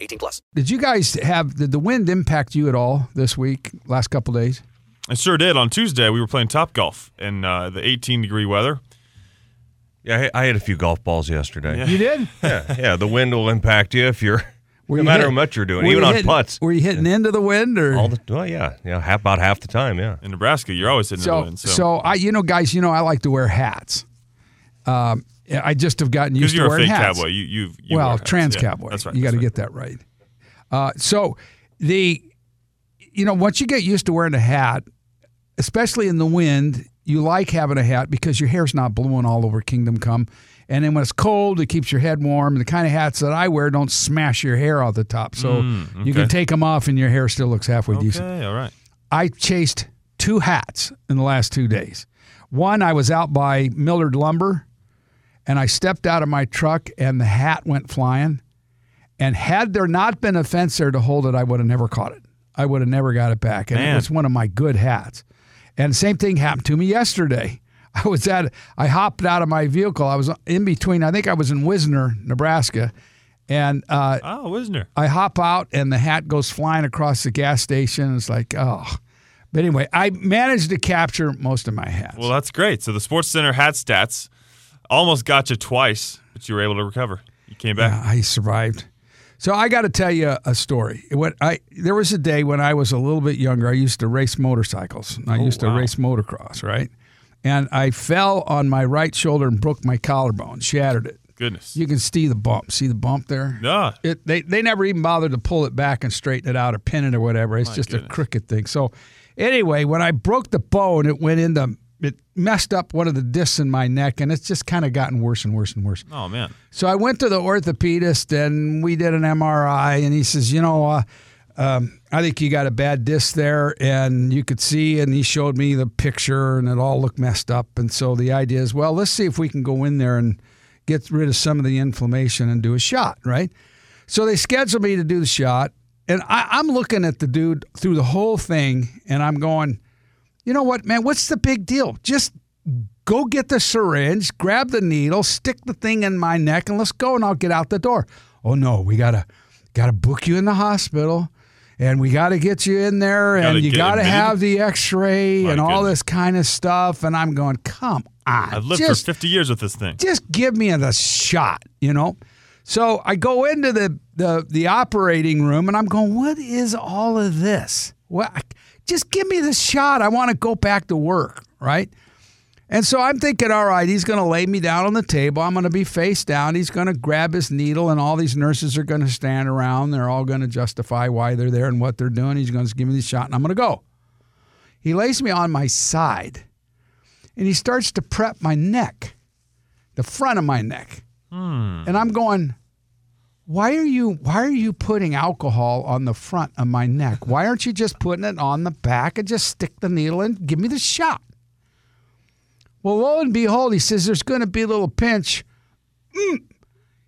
18 plus. Did you guys have did the wind impact you at all this week, last couple days? It sure did. On Tuesday, we were playing top golf in uh, the 18 degree weather. Yeah, I I had a few golf balls yesterday. You did? Yeah, yeah. The wind will impact you if you're. Were no you matter hit- how much you're doing, were even you on hitting- putts. Were you hitting into the wind or All the well, yeah, yeah, half, about half the time. Yeah. In Nebraska, you're always hitting into the wind. so So, I you know guys, you know I like to wear hats. Um I just have gotten used to you're a wearing fake hats. cowboy, you you've you well, hats. trans Yeah, cowboy. That's right. You got to that's get that right. Uh, so the, you know, once you get used to wearing a hat, especially in the wind, you like having a hat because your hair's not blowing all over Kingdom Come. And then when it's cold, it keeps your head warm. And the kind of hats that I wear don't smash your hair off the top, so Mm, you can take them off and your hair still looks halfway right. decent. Okay, all right. I chased two hats in the last two days. One, I was out by Millard Lumber and I stepped out of my truck and the hat went flying. And had there not been a fence there to hold it, I would have never caught it. I would have never got it back. And it was one of my good hats. And same thing happened to me yesterday. I was at, I hopped out of my vehicle. I was in between, I think I was in Wisner, Nebraska. And uh, Oh, Wisner. I hop out and the hat goes flying across the gas station. It's like, oh. But anyway, I managed to capture most of my hats. Well, that's great. So the Sports Center hat stats almost got you twice, but you were able to recover. You came back. Yeah, I survived. So I got to tell you a story. What I there was a day when I was a little bit younger. I used to race motorcycles. I Oh, used to race motocross, right? And I fell on my right shoulder and broke my collarbone, shattered it. Goodness. You can see the bump. See the bump there? yeah. It, they they never even bothered to pull it back and straighten it out or pin it or whatever. It's My just goodness. a crooked thing. So anyway, when I broke the bone, it went into it messed up one of the discs in my neck, and it's just kind of gotten worse and worse and worse. Oh man. So I went to the orthopedist and we did an MRI, and he says, you know, uh, um, I think you got a bad disc there, and you could see, and he showed me the picture, and it all looked messed up. And so the idea is, well, let's see if we can go in there and get rid of some of the inflammation and do a shot, right? So they scheduled me to do the shot, and I, I'm looking at the dude through the whole thing, and I'm going, you know what, man? What's the big deal? Just go get the syringe, grab the needle, stick the thing in my neck, and let's go, and I'll get out the door. Oh no, we gotta gotta book you in the hospital, and we gotta get you in there, Gotta and you gotta admitted? have the X-ray My and all this kind of stuff. And I'm going, come on, I've lived just for 50 years with this thing. just give me the shot, you know. So I go into the the the operating room and I'm going, what is all of this? What? Just give me the shot. I want to go back to work, right? And so I'm thinking, all right, he's going to lay me down on the table. I'm going to be face down. He's going to grab his needle, and all these nurses are going to stand around. They're all going to justify why they're there and what they're doing. He's going to give me the shot, and I'm going to go. He lays me on my side, and he starts to prep my neck, the front of my neck. Hmm. And I'm going, why are you why are you putting alcohol on the front of my neck? Why aren't you just putting it on the back and just stick the needle in? Give me the shot. Well, lo and behold, he says there's going to be a little pinch. Mm.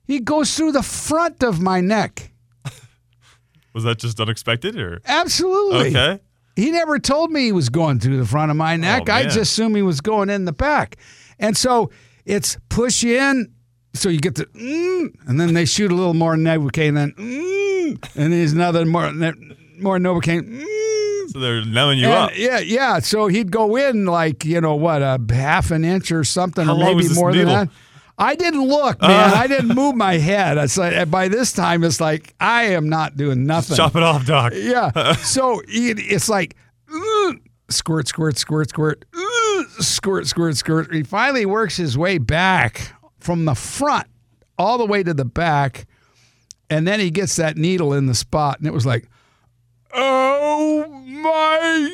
He goes through the front of my neck. Was that just unexpected or? Absolutely. Okay. He never told me he was going through the front of my neck. I Oh, man. just assumed he was going in the back. And so it's push in, so you get the, mm, and then they shoot a little more Novocaine, and then, mm, and there's another more, more Novocaine. Mm, So they're numbing you and- up. Yeah, yeah. So he'd go in like, you know, what, a half an inch or something, How or maybe more needle? than that. I didn't look, man. Uh. I didn't move my head. It's like by this time, it's like I am not doing nothing. Chop it off, doc. Yeah. so it, it's like "Ugh," squirt, squirt, squirt, squirt, "Ugh," squirt, squirt, squirt. He finally works his way back from the front all the way to the back, and then he gets that needle in the spot, and it was like, oh my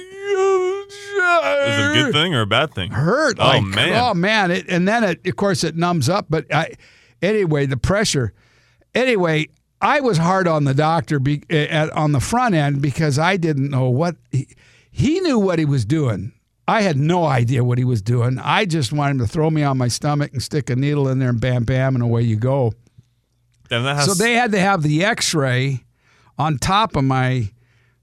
Is it a good thing or a bad thing? hurt. Oh, like, man. Oh man! It, and then it, of course, it numbs up. But I, anyway, the pressure. Anyway, I was hard on the doctor be, eh, at, on the front end because I didn't know what he, he knew what he was doing. I had no idea what he was doing. I just wanted him to throw me on my stomach and stick a needle in there and bam, bam, and away you go. Has So they had to have the X-ray on top of my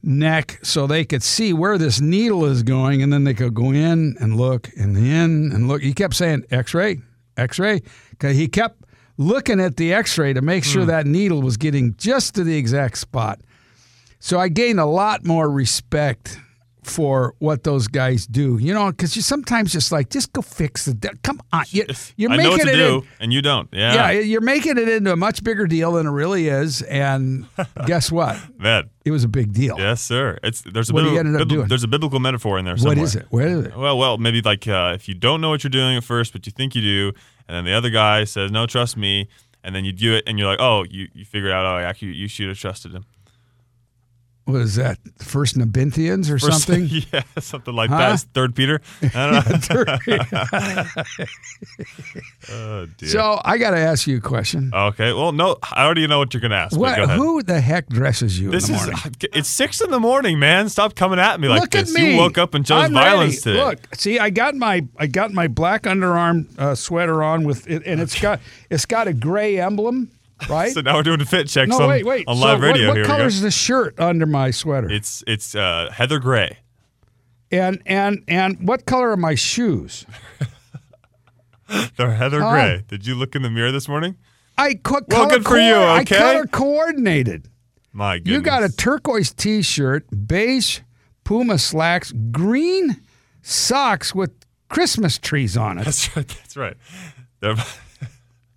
neck so they could see where this needle is going, and then they could go in and look and in and look. He kept saying X-ray, X-ray, because he kept looking at the X-ray to make sure hmm. that needle was getting just to the exact spot. So I gained a lot more respect for what those guys do, you know, because you sometimes just like just go fix the. de- Come on, you, you're I making know what to it do, in- and you don't. Yeah, yeah, you're making it into a much bigger deal than it really is. And guess what? man. It was a big deal. Yes, sir. It's there's a What he bibli- ended up doing. there's a biblical metaphor in there. What Somewhere. is it? What is it? Well, well, maybe like uh, if you don't know what you're doing at first, but you think you do, and then the other guy says, "No, trust me," and then you do it, and you're like, "Oh, you you figure out, oh, actually, you should have trusted him." What is that? First Nabinthians or First- something? yeah, something like Huh? that. It's Third Peter. I don't know. oh dear. so I got to ask you a question. okay. Well, no, I already know what you're gonna ask. what? go ahead. Who the heck dresses you This in the is morning? it's six in the morning, man. Stop coming at me like Look this. at me. You woke up and chose I'm violence ready. today. Look, see, I got my I got my black Under Armour uh, sweater on with it, and it's got it's got a gray emblem, right? So now we're doing a fit checks no, on, wait, wait. on live what- radio. What, Here color is the shirt under my sweater? It's it's uh, Heather Gray. and and and what color are my shoes? They're Heather Huh? Gray. Did you look in the mirror this morning? I co- Well, color good for you, I okay? color coordinated. My goodness. You got a turquoise T-shirt, beige Puma slacks, green socks with Christmas trees on it, That's right. That's right. They're,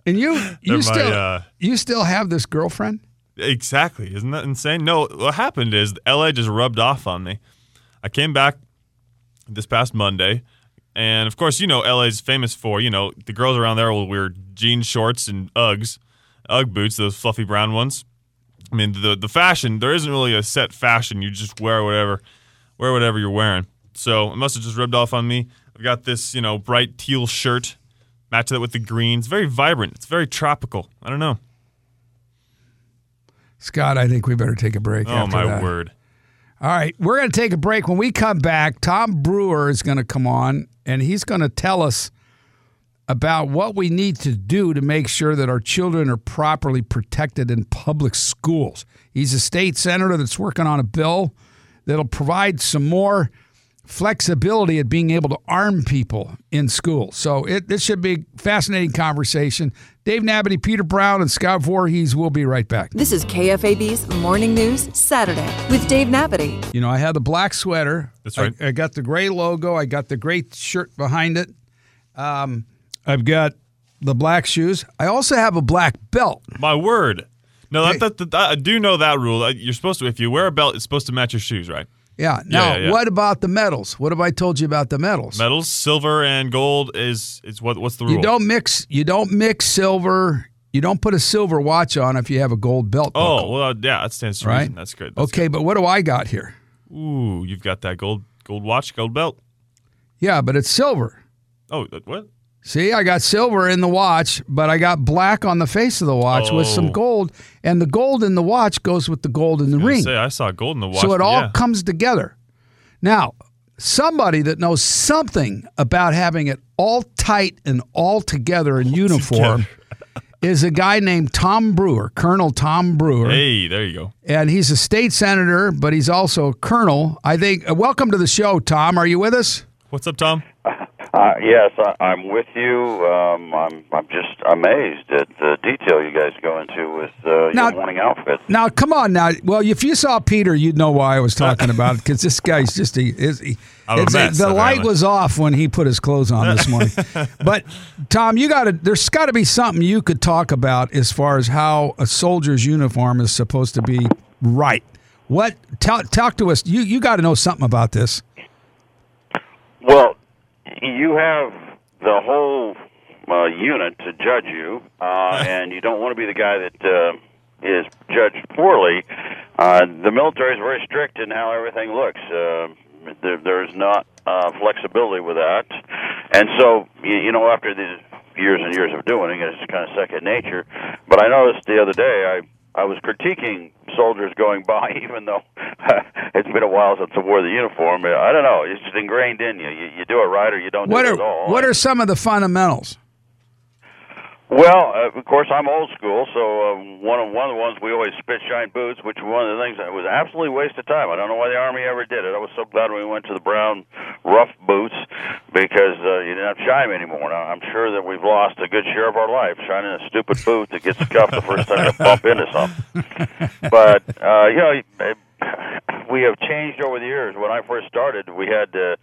and you you my, still uh, you still have this girlfriend? exactly. Isn't that insane? No. What happened is LA just rubbed off on me. I came back this past Monday, and of course, you know LA's famous for you know the girls around there will wear jean shorts and Uggs, Ugg boots, those fluffy brown ones. I mean, the the fashion there isn't really a set fashion. You just wear whatever, wear whatever you're wearing. So it must have just rubbed off on me. I've got this, you know, bright teal shirt, match that with the greens. Very vibrant. It's very tropical. I don't know. Scott, I think we better take a break. Oh my that. word. All right, we're going to take a break. When we come back, Tom Brewer is going to come on and he's going to tell us about what we need to do to make sure that our children are properly protected in public schools. He's a state senator that's working on a bill that'll provide some more flexibility at being able to arm people in school. So it, this should be a fascinating conversation. Dave Nabity, Peter Brown, and Scott Voorhees will be right back. This is KFAB's Morning News Saturday with Dave Nabity. You know, I had the black sweater. That's right. I, I got the gray logo. I got the gray shirt behind it. Um, I've got the black shoes. I also have a black belt. My word. No, Hey. that, that, that- I do know that rule. Uh, You're supposed to, if you wear a belt, it's supposed to match your shoes, right? Yeah. Now, yeah, yeah. what about the metals? What have I told you about the medals? Metals, silver and gold is is what? What's the rule? You don't mix. You don't mix silver. You don't put a silver watch on if you have a gold belt. Oh buckle, well, yeah, that stands to right. reason. That's good. That's okay, but what do I got here? good. Ooh, you've got that gold gold watch, gold belt. Yeah, but it's silver. Oh, what? See, I got silver in the watch, but I got black on the face of the watch with some Oh. gold, and the gold in the watch goes with the gold in the ring. Say, I saw gold in the watch. so it all yeah. comes together. Now, somebody that knows something about having it all tight and all together in uniform is a guy named Tom Brewer, Colonel Tom Brewer. Hey, there you go. And he's a state senator, but he's also a colonel. I think. Uh, welcome to the show, Tom. Are you with us? What's up, Tom? Uh, yes, I, I'm with you. Um, I'm I'm just amazed at the detail you guys go into with uh, Now- your morning outfits. Now, come on now. Well, if you saw Peter, you'd know why I was talking about it because this guy's just a. Is, he, I'm a it's mess, the light was off when he put his clothes on this morning. but Tom, you got to. There's got to be something you could talk about as far as how a soldier's uniform is supposed to be right. What? Tell, talk to us. You you got to know something about this. Well, you have the whole uh, unit to judge you, uh, and you don't want to be the guy that uh, is judged poorly. Uh, the military is very strict in how everything looks. Uh, there, there's not uh, flexibility with that, and so you, you know after these years and years of doing it, it's kind of second nature. But I noticed the other day, I I was critiquing soldiers going by, even though it's been a while since I wore the uniform. I don't know. It's just ingrained in you. You, you do it right or you don't What do are it at all. what are some of the fundamentals? Well, uh, of course, I'm old school, so um, one of one of the ones we always spit shine boots, which was one of the things that was absolutely a waste of time. I don't know why the Army ever did it. I was so glad when we went to the brown rough boots because uh, you didn't have shine anymore. Now, I'm sure that we've lost a good share of our life shining a stupid boot that gets scuffed the first time you bump into something. But uh, you know, we have changed over the years. When I first started, we had. Uh,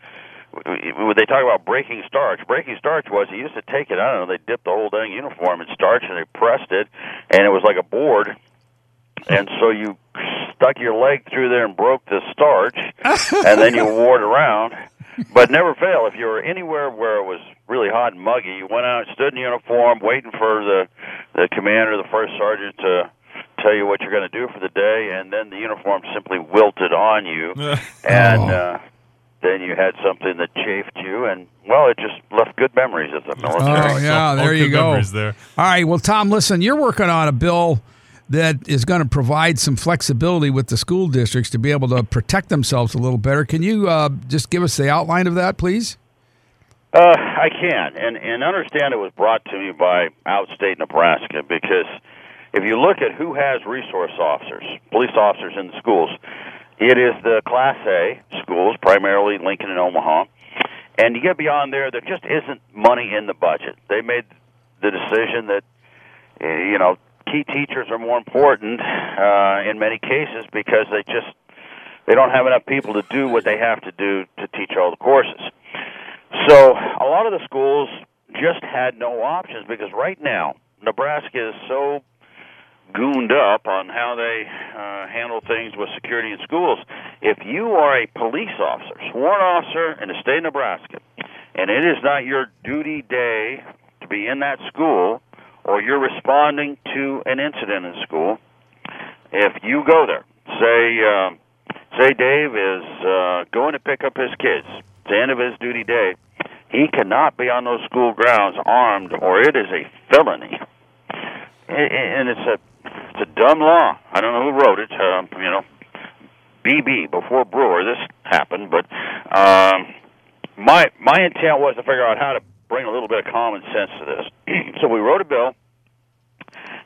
when they talk about breaking starch, breaking starch was you used to take it. I don't know. They dipped the whole dang uniform in starch and they pressed it, and it was like a board. And so you stuck your leg through there and broke the starch, and then you wore it around. But never fail. If you were anywhere where it was really hot and muggy, you went out, stood in uniform, waiting for the the commander, the first sergeant to tell you what you're going to do for the day, and then the uniform simply wilted on you, and. Oh. uh then you had something that chafed you, and well, it just left good memories of the military. Oh yeah, All there you go. there. All right, well, Tom, listen, you're working on a bill that is going to provide some flexibility with the school districts to be able to protect themselves a little better. Can you uh, just give us the outline of that, please? Uh, I can, and and understand it was brought to me by outstate Nebraska because if you look at who has resource officers, police officers in the schools, it is the Class A schools, primarily Lincoln and Omaha, and you get beyond there, there just isn't money in the budget. They made the decision that uh, you know key teachers are more important uh, in many cases because they just they don't have enough people to do what they have to do to teach all the courses. So a lot of the schools just had no options because right now Nebraska is so gooned up on how they uh, handle things with security in schools. If you are a police officer, sworn officer in the state of Nebraska, and it is not your duty day to be in that school, or you're responding to an incident in school, if you go there, say, um, say Dave is uh, going to pick up his kids, it's the end of his duty day, he cannot be on those school grounds armed, or it is a felony. And it's a it's a dumb law. I don't know who wrote it. Um, you know, BB before Brewer. This happened, but um, my my intent was to figure out how to bring a little bit of common sense to this. so we wrote a bill,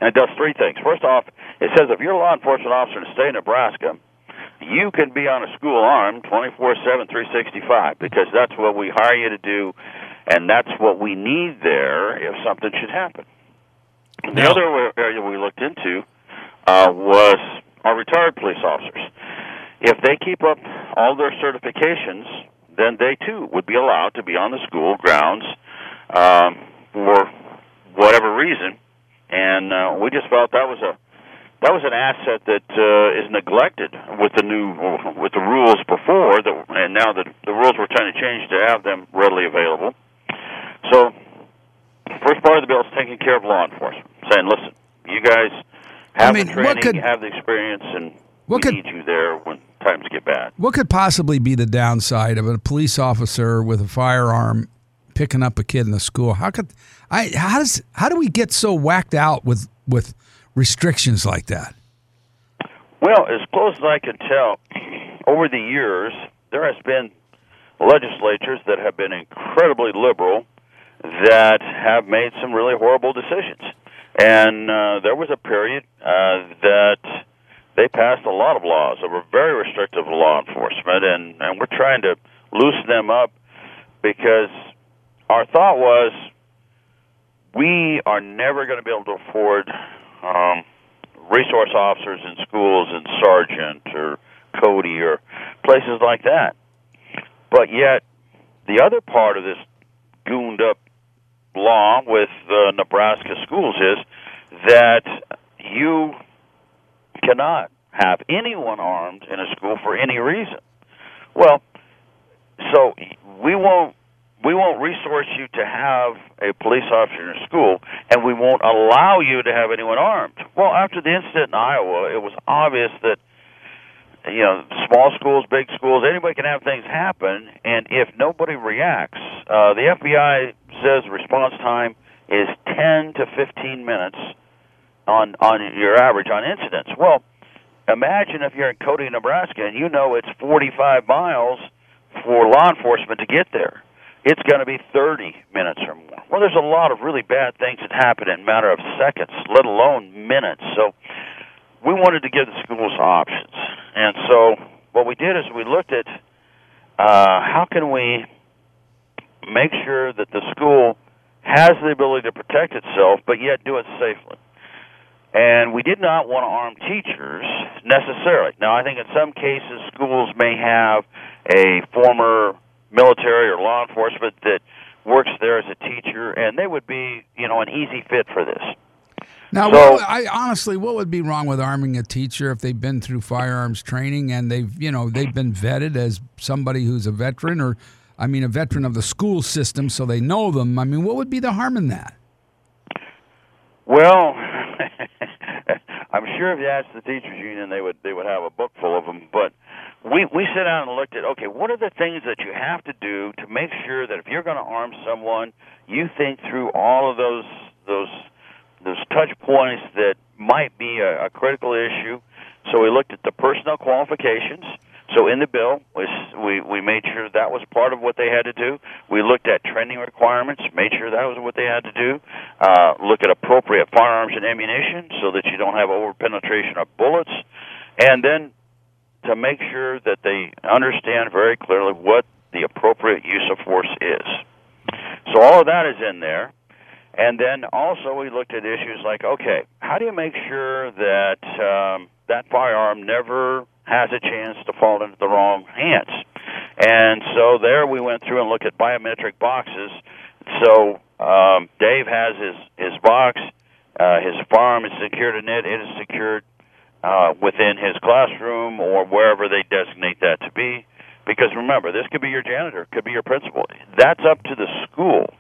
and it does three things. First off, it says if you're a law enforcement officer in the state of Nebraska, you can be on a school armed 24/7, 365 because that's what we hire you to do, and that's what we need there if something should happen. The other area we looked into uh, was our retired police officers. If they keep up all their certifications, then they too would be allowed to be on the school grounds um, for whatever reason. And uh, we just felt that was a that was an asset that uh, is neglected with the new with the rules before, that, and now that the rules we're trying to change to have them readily available. So First part of the bill is taking care of law enforcement, saying, "Listen, you guys have mean, the what training, could- have the experience, and what we could- need you there when times get bad." What could possibly be the downside of a police officer with a firearm picking up a kid in the school? How could I? How does how do we get so whacked out with with restrictions like that? Well, as close as I can tell, over the years, there has been legislatures that have been incredibly liberal that have made some really horrible decisions. And uh, there was a period uh, that they passed a lot of laws that were very restrictive to law enforcement, and, and we're trying to loosen them up because our thought was we are never going to be able to afford um, resource officers in schools and Sargent or Cody or places like that. But yet, the other part of this gooned up law with uh, Nebraska schools is that you cannot have anyone armed in a school for any reason. Well, so we won't we won't resource you to have a police officer in school, and we won't allow you to have anyone armed. Well, after the incident in Iowa, it was obvious that you know small schools, big schools, anybody can have things happen, and if nobody reacts, uh, the FBI says response time is 10 to 15 minutes on on your average on incidents. Well, imagine if you're in Cody, Nebraska, and you know it's 45 miles for law enforcement to get there. It's going to be 30 minutes or more. Well, there's a lot of really bad things that happen in a matter of seconds, let alone minutes. So we wanted to give the schools options, and so what we did is we looked at uh, how can we make sure that the school has the ability to protect itself, but yet do it safely. And we did not want to arm teachers necessarily. Now, I think in some cases schools may have a former military or law enforcement that works there as a teacher, and they would be, you know, an easy fit for this. Now, So- what, I honestly, what would be wrong with arming a teacher if they've been through firearms training and they've, you know, they've been vetted as somebody who's a veteran or, I mean, a veteran of the school system, so they know them. I mean, what would be the harm in that? Well, I'm sure if you asked the teachers union, they would they would have a book full of them. But we we sat down and looked at okay, what are the things that you have to do to make sure that if you're going to arm someone, you think through all of those those those touch points that might be a, a critical issue. So we looked at the personnel qualifications. So in the bill, we we made sure that was part of what they had to do. We looked at training requirements, made sure that was what they had to do. Uh, look at appropriate firearms and ammunition so that you don't have over penetration of bullets, and then to make sure that they understand very clearly what the appropriate use of force is. So all of that is in there. And then also we looked at issues like, okay, how do you make sure that um, that firearm never has a chance to fall into the wrong hands? And so there we went through and looked at biometric boxes. So um, Dave has his his box. Uh, his farm is secured in it. It is secured uh, within his classroom or wherever they designate that to be. Because remember, this could be your janitor, it could be your principal. That's up to the school.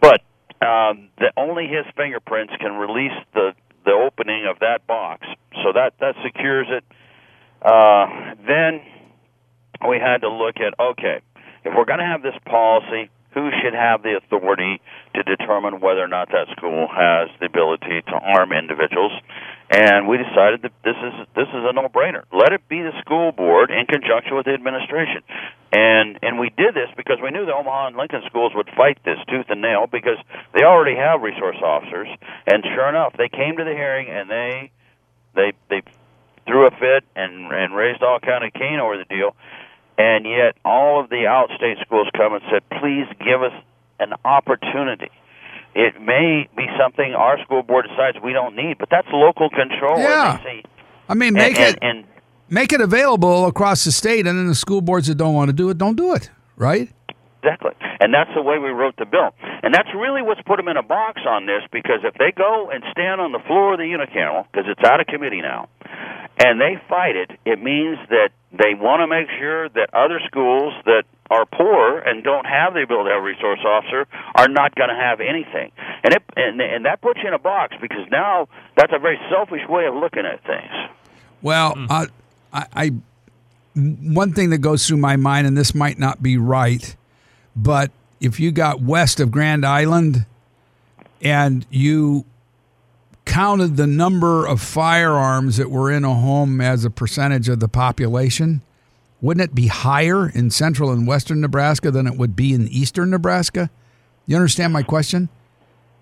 But um, the, only his fingerprints can release the the opening of that box, so that that secures it. Uh, then we had to look at okay, if we're going to have this policy, who should have the authority to determine whether or not that school has the ability to arm individuals? And we decided that this is this is a no-brainer. Let it be the school board in conjunction with the administration. And and we did this because we knew the Omaha and Lincoln schools would fight this tooth and nail because they already have resource officers. And sure enough, they came to the hearing and they they they threw a fit and and raised all kind of Cain over the deal. And yet, all of the outstate schools come and said, "Please give us an opportunity." It may be something our school board decides we don't need, but that's local control. Yeah. I mean, make and, it and make it available across the state, and then the school boards that don't want to do it don't do it, right? Exactly. And that's the way we wrote the bill. And that's really what's put them in a box on this because if they go and stand on the floor of the unicameral, because it's out of committee now, and they fight it, it means that they want to make sure that other schools that are poor and don't have the ability to have a resource officer are not going to have anything. And it and, and that puts you in a box because now that's a very selfish way of looking at things. Well, uh, I, I one thing that goes through my mind, and this might not be right, but if you got west of Grand Island and you counted the number of firearms that were in a home as a percentage of the population, wouldn't it be higher in central and western Nebraska than it would be in eastern Nebraska? You understand my question?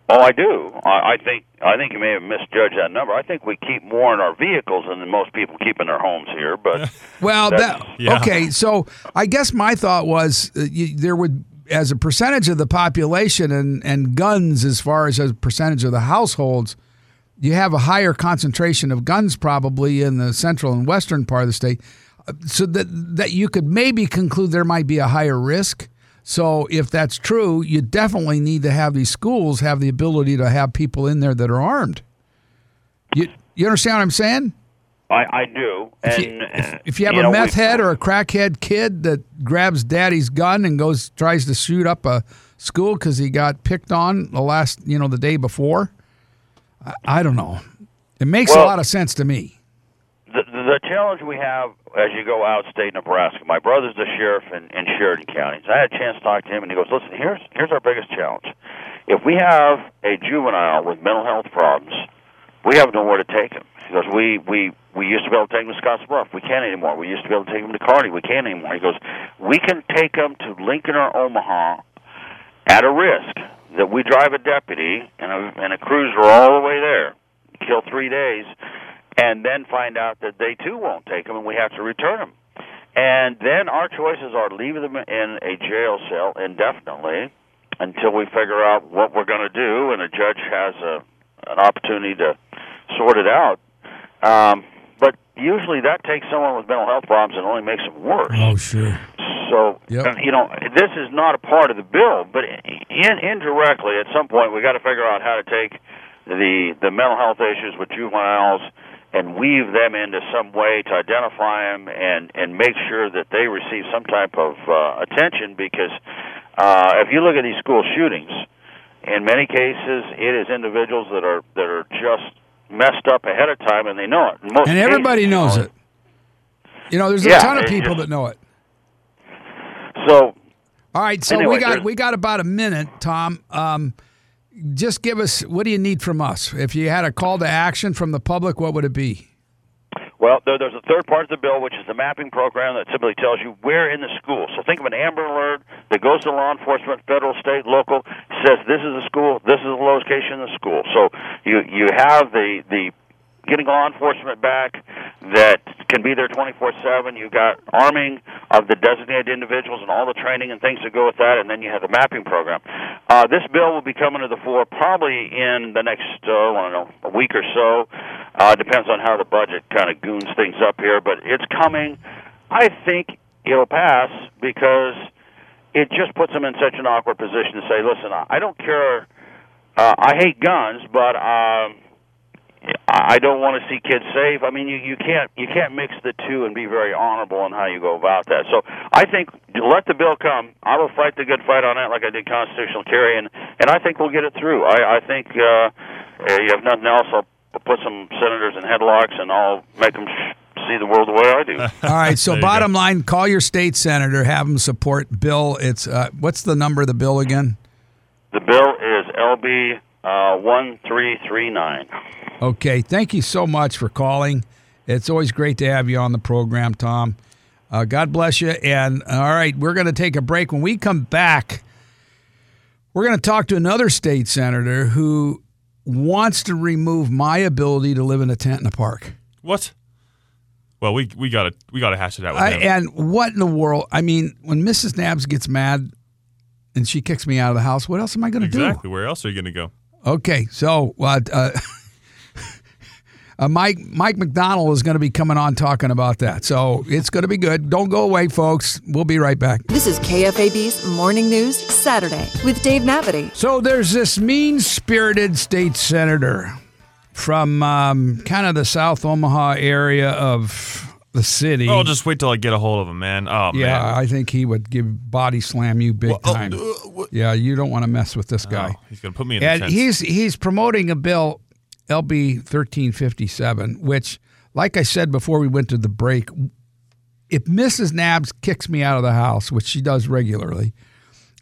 Oh, I do. I, I think I think you may have misjudged that number. I think we keep more in our vehicles than most people keep in their homes here. But Well, that, Yeah. okay. So I guess my thought was uh, you, there would, as a percentage of the population and, and guns, as far as a percentage of the households, you have a higher concentration of guns probably in the central and western part of the state. Uh, So that that you could maybe conclude there might be a higher risk. So if that's true, you definitely need to have these schools have the ability to have people in there that are armed. You you understand what I'm saying? I, I do. And If you, if, uh, if you have you a know, meth head or a crackhead kid that grabs daddy's gun and goes tries to shoot up a school because he got picked on the last you know the day before, I, I don't know. It makes a lot of sense to me. The, challenge we have as you go outstate Nebraska, my brother's the sheriff in, in Sheridan County. So I had a chance to talk to him, and he goes, "Listen, here's here's our biggest challenge. If we have a juvenile with mental health problems, we have nowhere to take him. Goes, we we we used to be able to take him to Scottsbluff. We can't anymore. We used to be able to take him to Kearney. We can't anymore. He goes, we can take him to Lincoln or Omaha at a risk that we drive a deputy and a, and a cruiser all the way there, kill three days, and then find out that they too won't take him and we have to return him. And then our choices are leave them in a jail cell indefinitely until we figure out what we're going to do and a judge has a an opportunity to sort it out. Um, but usually that takes someone with mental health problems and only makes them worse. Oh, sure. So Yep. uh, you know, this is not a part of the bill, but in, indirectly, at some point, we got to figure out how to take the the mental health issues with juveniles and weave them into some way to identify them and and make sure that they receive some type of uh, attention. Because uh, if you look at these school shootings, in many cases, it is individuals that are that are just messed up ahead of time and they know it. And cases, everybody you knows know, it. You know, there's a Yeah, ton of people just- that know it. So All right, so Anyway, we got we got about a minute, Tom. Um, just give us what do you need from us? If you had a call to action from the public, what would it be? Well, there, there's a third part of the bill, which is the mapping program that simply tells you where in the school. So think of an Amber Alert that goes to law enforcement, federal, state, local, says this is a school, this is the location of the school. So you you have the the getting law enforcement back that can be there 24/7. You've got arming of the designated individuals and all the training and things that go with that, and then you have the mapping program. Uh, this bill will be coming to the floor probably in the next, uh, I don't know, a week or so. Uh, depends on how the budget kind of goons things up here, but it's coming. I think it'll pass because it just puts them in such an awkward position to say, "Listen, I don't care. Uh, I hate guns, but." Um, I don't want to see kids safe. I mean, you you can't you can't mix the two and be very honorable in how you go about that. So I think let the bill come. I will fight the good fight on that, like I did constitutional carry, and and I think we'll get it through. I I think uh, you have nothing else. I'll put some senators in headlocks, and I'll make them sh- see the world the way I do. All right, so There you bottom line, call your state senator, have them support bill. It's uh, what's the number of the bill again? the bill is LB uh, one three three nine. Okay, thank you so much for calling. It's always great to have you on the program, Tom. Uh, God bless you. And all right, we're going to take a break. When we come back, we're going to talk to another state senator who wants to remove my ability to live in a tent in a park. What? Well, we we gotta we gotta hash it out with I, him. and what in the world? I mean, when Mrs. Nabs gets mad and she kicks me out of the house, what else am I going to do? exactly. Where else are you gonna go? Okay, so uh, uh, uh, Mike Mike McDonnell is going to be coming on talking about that. So it's going to be good. Don't go away, folks. We'll be right back. This is KFAB's Morning News Saturday with Dave Nabity. So there's this mean spirited state senator from um, kind of the South Omaha area of the city. Oh, just wait till I get a hold of him, man. Oh yeah, man. I think he would give body slam you big Well, oh, time. uh, yeah, you don't want to mess with this guy. Oh, he's gonna put me in and he's he's promoting a bill, LB thirteen fifty seven, which, like I said before we went to the break, if Mrs. Nabs kicks me out of the house, which she does regularly,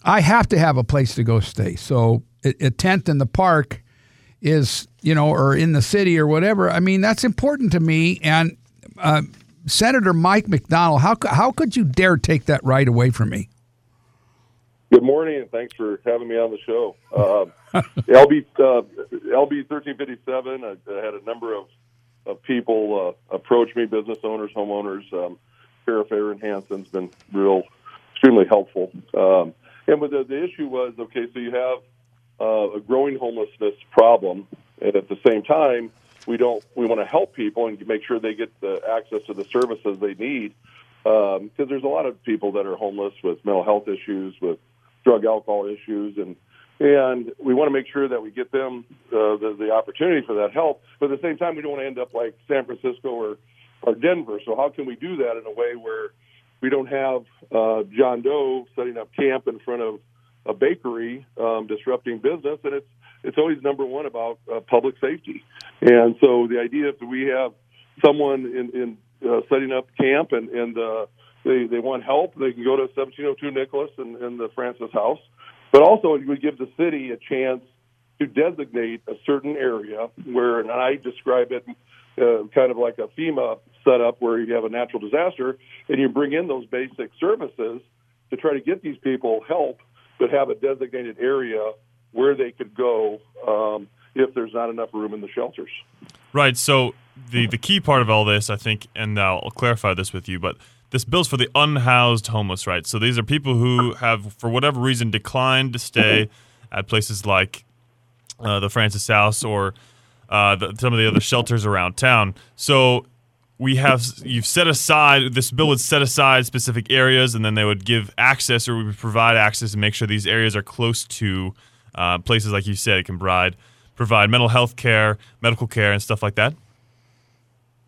I have to have a place to go stay. So a, a tent in the park is, you know, or in the city or whatever. I mean, that's important to me. And uh, Senator Mike McDonnell, how how could you dare take that right away from me? Good morning, and thanks for having me on the show. Uh, LB uh, LB thirteen fifty seven. I, I had a number of of people uh, approach me, business owners, homeowners. Um, Sheriff Aaron Hanson's been real, extremely helpful. Um, and with the, the issue was okay, so you have uh, a growing homelessness problem, and at the same time, we don't we want to help people and make sure they get the access to the services they need because there's a lot of people that are homeless with mental health issues, with drug alcohol issues, and and we want to make sure that we get them uh, the, the opportunity for that help. But at the same time, we don't want to end up like San Francisco or or Denver. So how can we do that in a way where we don't have uh, John Doe setting up camp in front of a bakery, um, disrupting business, and it's it's always number one about uh, public safety. And so the idea that we have someone in, in uh, setting up camp and, and uh, they, they want help, they can go to 1702 Nicholas and, and the Francis House. But also, it would give the city a chance to designate a certain area where, and I describe it uh, kind of like a FEMA setup where you have a natural disaster and you bring in those basic services to try to get these people help, but have a designated area where they could go um, if there's not enough room in the shelters. Right. So the the key part of all this, I think, and I'll clarify this with you, but this bill's for the unhoused homeless, right? So these are people who have, for whatever reason, declined to stay at places like uh, the Francis House or uh, the, some of the other shelters around town. So we have you've set aside this bill would set aside specific areas, and then they would give access or we would provide access and make sure these areas are close to uh, places like you said, can provide provide mental health care, medical care, and stuff like that.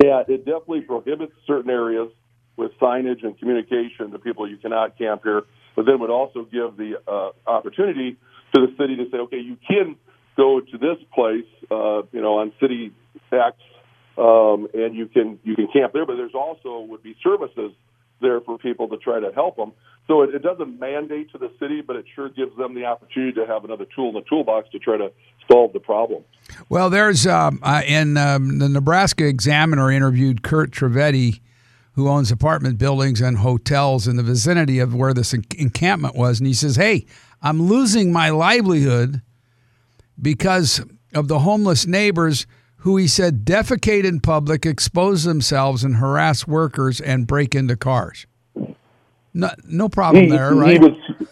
Yeah, it definitely prohibits certain areas with signage and communication to people you cannot camp here, but then would also give the uh, opportunity to the city to say, okay, you can go to this place, uh, you know, on city X, um, and you can you can camp there. But there's also would be services there for people to try to help them. So it, it doesn't mandate to the city, but it sure gives them the opportunity to have another tool in the toolbox to try to solve the problem. Well, there's um, uh, in um, the Nebraska Examiner interviewed Kurt Trevetti, who owns apartment buildings and hotels in the vicinity of where this encampment was, and he says, "Hey, I'm losing my livelihood because of the homeless neighbors." Who he said defecate in public, expose themselves, and harass workers and break into cars. No, no problem he, there, right? He was,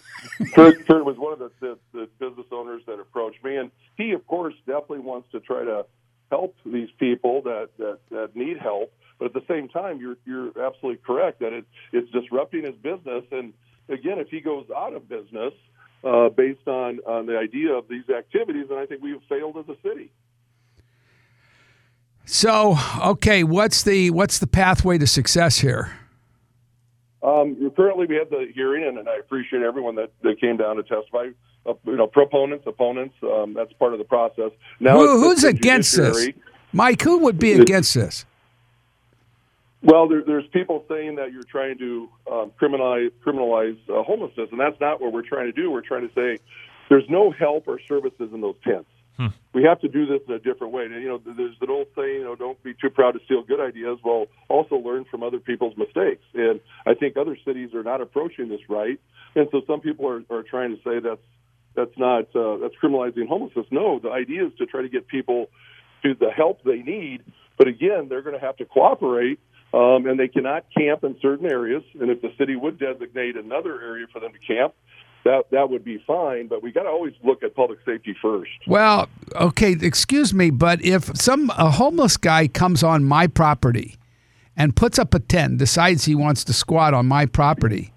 Kurt, Kurt was one of the, the, the business owners that approached me, and he, of course, definitely wants to try to help these people that, that, that need help. But at the same time, you're you're absolutely correct that it, it's disrupting his business. And again, if he goes out of business uh, based on on the idea of these activities, then I think we've failed as a city. So, okay, what's the what's the pathway to success here? Um, currently, we have the hearing, and, and I appreciate everyone that, that came down to testify. Uh, you know, proponents, opponents. Um, that's part of the process. Now, Who, who's against this, Mike? Who would be against this? Well, there, there's people saying that you're trying to um, criminalize criminalize uh, homelessness, and that's not what we're trying to do. We're trying to say there's no help or services in those tents. Hmm. We have to do this in a different way. And, you know, there's an old saying, you know, don't be too proud to steal good ideas. Well, also learn from other people's mistakes. And I think other cities are not approaching this right. And so some people are, are trying to say that's that's not uh, that's criminalizing homelessness. No, the idea is to try to get people to the help they need. But again, they're going to have to cooperate, um, and they cannot camp in certain areas. And if the city would designate another area for them to camp, that that would be fine. But we got to always look at public safety first. Well, okay, excuse me, but if some a homeless guy comes on my property and puts up a tent, decides he wants to squat on my property,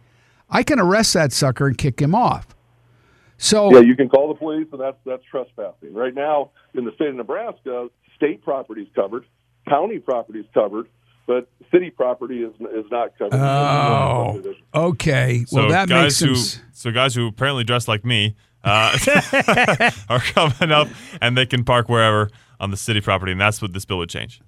I can arrest that sucker and kick him off. So yeah, you can call the police, and that's that's trespassing. Right now, in the state of Nebraska, state property is covered, county property is covered but city property is is not covered. Oh, okay. So well, that guys makes who so guys who apparently dress like me uh, are coming up, and they can park wherever on the city property, and that's what this bill would change.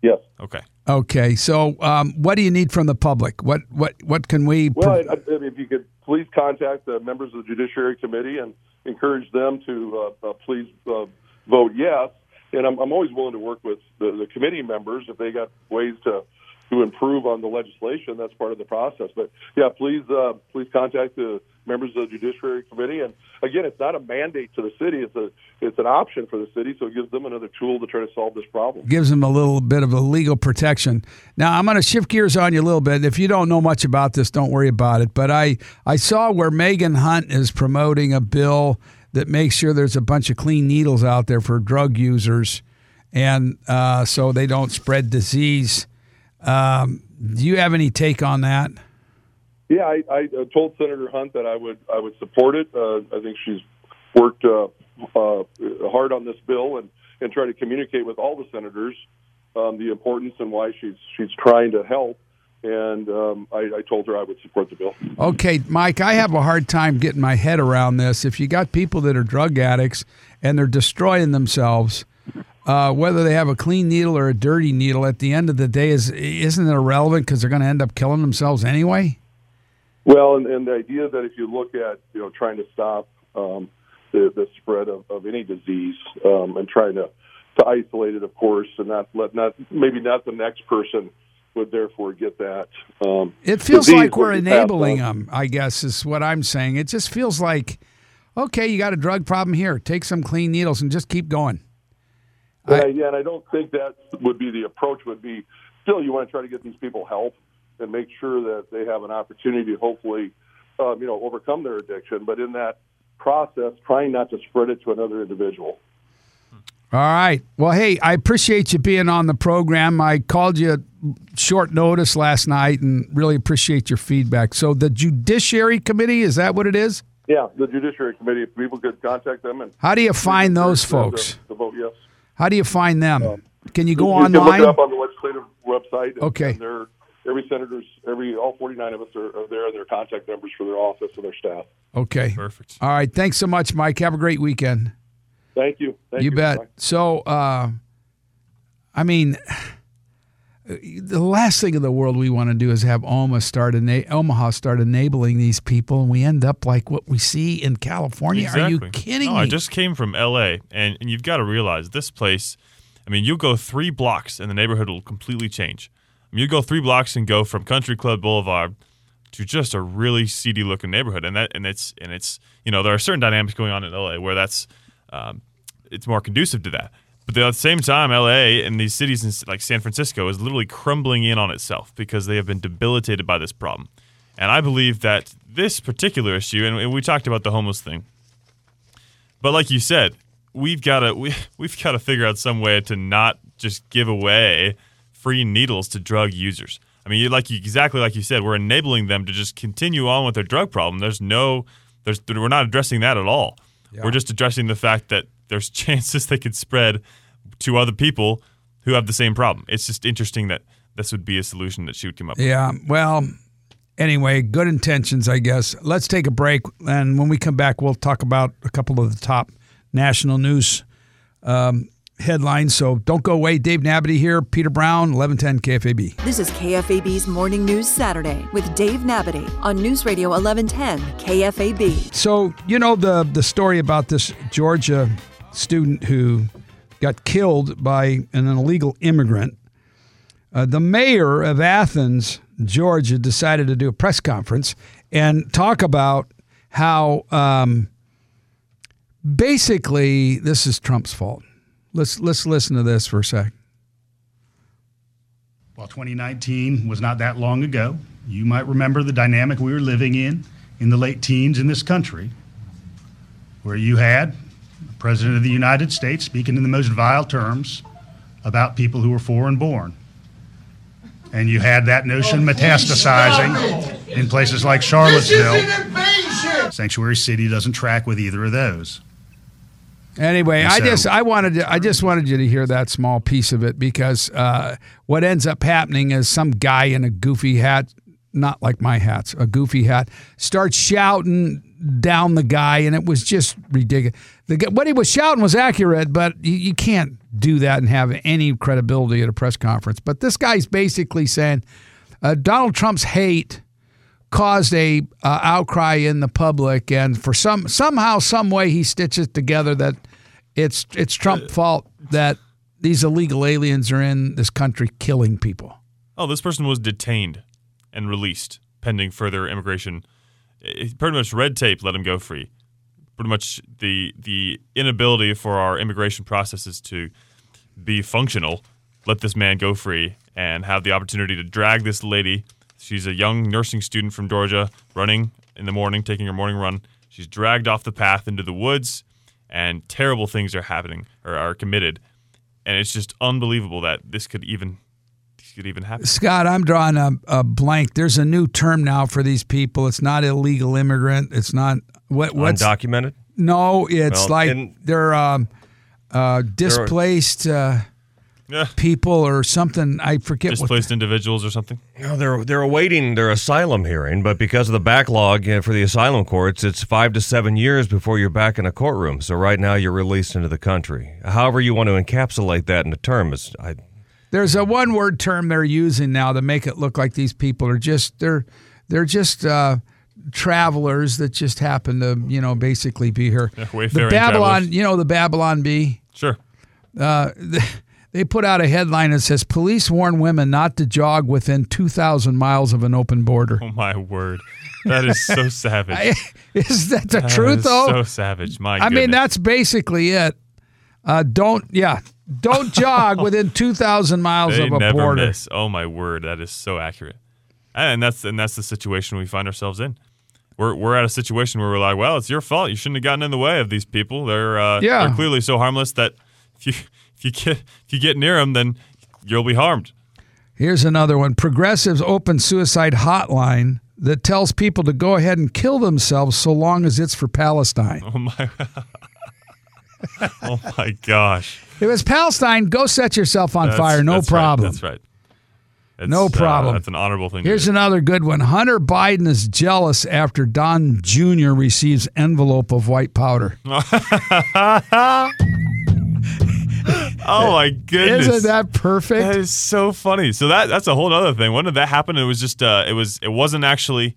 Yes. Okay. Okay. So, um, what do you need from the public? What what what can we? Well, I, I, if you could please contact the members of the Judiciary Committee and encourage them to uh, uh, please uh, vote yes and I'm, I'm always willing to work with the, the committee members if they got ways to to improve on the legislation. That's part of the process. But yeah, please uh, please contact the members of the Judiciary Committee. And again, it's not a mandate to the city; it's a it's an option for the city, so it gives them another tool to try to solve this problem. Gives them a little bit of a legal protection. Now, I'm going to shift gears on you a little bit. If you don't know much about this, don't worry about it. But I I saw where Megan Hunt is promoting a bill that makes sure there's a bunch of clean needles out there for drug users, and uh, so they don't spread disease. Um, do you have any take on that? Yeah, I, I told Senator Hunt that I would I would support it. Uh, I think she's worked uh, uh, hard on this bill and and try to communicate with all the senators um, the importance and why she's she's trying to help and um, I, I, told her I would support the bill. Okay, Mike, I have a hard time getting my head around this. If you got people that are drug addicts and they're destroying themselves, uh, whether they have a clean needle or a dirty needle, at the end of the day, is isn't it irrelevant because they're going to end up killing themselves anyway? Well, and, and, the idea that if you look at you know trying to stop um, the, the spread of, of any disease um, and trying to to isolate it, of course, and not let not maybe not the next person would therefore get that. Um, It feels like we're would be passed enabling them, I guess, is what I'm saying. It just feels like, okay, you got a drug problem here. Take some clean needles and just keep going. Yeah, yeah, and I don't think that would be the approach. Would be still you want to try to get these people help and make sure that they have an opportunity to hopefully, um, you know, overcome their addiction. But in that process, trying not to spread it to another individual. All right. Well, hey, I appreciate you being on the program. I called you at short notice last night and really appreciate your feedback. So, the Judiciary Committee, is that what it is? Yeah, the Judiciary Committee. If people could contact them and How do you find those folks? to, to vote yes. How do you find them? Um, can you go you can look it up on the legislative website. And, Okay. And every senator's, every all 49 of us are, are there, and their contact numbers for their office and their staff. Okay. Perfect. All right. Thanks so much, Mike. Have a great weekend. Thank you. Thank you you. bet. Bye. So, uh, I mean, the last thing in the world we want to do is have Omaha start ena- Omaha start enabling these people, and we end up like what we see in California. Are you kidding no, me? I just came from L.A. and, and you've got to realize this place. I mean, you go three blocks and the neighborhood will completely change. I mean, you go three blocks and go from Country Club Boulevard to just a really seedy looking neighborhood, and that and it's and it's you know there are certain dynamics going on in L.A. where that's um, it's more conducive to that. But at the same time, LA and these cities in, like San Francisco is literally crumbling in on itself because they have been debilitated by this problem. And I believe that this particular issue, and, we talked about the homeless thing, but like you said, we've got to we, we've got to figure out some way to not just give away free needles to drug users. I mean, like you, exactly like you said, we're enabling them to just continue on with their drug problem. There's no, there's we're not addressing that at all. We're just addressing the fact that there's chances they could spread to other people who have the same problem. It's just interesting that this would be a solution that she would come up with. yeah. Well, anyway, good intentions, I guess. Let's take a break, and when we come back, we'll talk about a couple of the top national news um, headlines. So don't go away. Dave Nabity here, Peter Brown, eleven ten KFAB. This is KFAB's Morning News Saturday with Dave Nabity on News Radio 1110 KFAB. So you know the the story about this Georgia student who got killed by an illegal immigrant. Uh, the mayor of Athens, Georgia, decided to do a press conference and talk about how um, basically this is Trump's fault. Let's let's listen to this for a sec. While 2019 was not that long ago, you might remember the dynamic we were living in in the late teens in this country, where you had the President of the United States speaking in the most vile terms about people who were foreign born. And you had that notion metastasizing in places like Charlottesville. Sanctuary City doesn't track with either of those. Anyway, And I just I wanted to, I just wanted you to hear that small piece of it because uh, what ends up happening is some guy in a goofy hat, not like my hats, a goofy hat, starts shouting down the guy, and it was just ridiculous. The what he was shouting was accurate, but you, you can't do that and have any credibility at a press conference. But this guy's basically saying uh, Donald Trump's hate caused a uh, outcry in the public, and for some somehow, some way, he stitches together that it's it's Trump's fault that these illegal aliens are in this country killing people. Oh, this person was detained and released pending further immigration. It- pretty much red tape let him go free. Pretty much the the inability for our immigration processes to be functional let this man go free and have the opportunity to drag this lady. She's a young nursing student from Georgia running in the morning, taking her morning run. She's dragged off the path into the woods, and terrible things are happening or are committed. And it's just unbelievable that this could even this could even happen. Scott, I'm drawing a, a blank. There's a new term now for these people. It's not illegal immigrant. It's not what what's Undocumented? no. It's Well, like in- they're um, uh, displaced uh, Yeah. people or something. I forget what. displaced individuals or something. No, they're they're awaiting their asylum hearing, but because of the backlog uh, for the asylum courts, it's five to seven years before you're back in a courtroom. So right now you're released into the country. However, you want to encapsulate that in a term is I, There's a one word term they're using now to make it look like these people are just they're they're just uh, travelers that just happen to, you know, basically be here. Yeah, the Babylon, travelers. you know, the Babylon Bee. Sure. Uh, they put out a headline that says police warn women not to jog within 2,000 miles of an open border. Oh my word, that is so savage. I- is that the That truth, is though? So savage. My. I mean, that's basically it. Uh, don't, yeah, don't jog within 2,000 miles they of a border. miss. Oh my word, that is so accurate. And that's and that's the situation we find ourselves in. We're we're at a situation where we're like, well, it's your fault. You shouldn't have gotten in the way of these people. They're uh, Yeah. they're clearly so harmless that if you if you get if you get near them, then you'll be harmed. Here's another one. Progressives open suicide hotline that tells people to go ahead and kill themselves so long as it's for Palestine. Oh my. oh my gosh. If it's Palestine, go set yourself on That's- fire. No that's right. problem. That's right. It's, No uh, problem. that's an honorable thing. Here's to do. another good one. Hunter Biden is jealous after Don Jr. receives envelope of white powder. Oh my goodness. Isn't that perfect? That is so funny. So that that's a whole other thing. When did that happen? It was just uh, it was it wasn't actually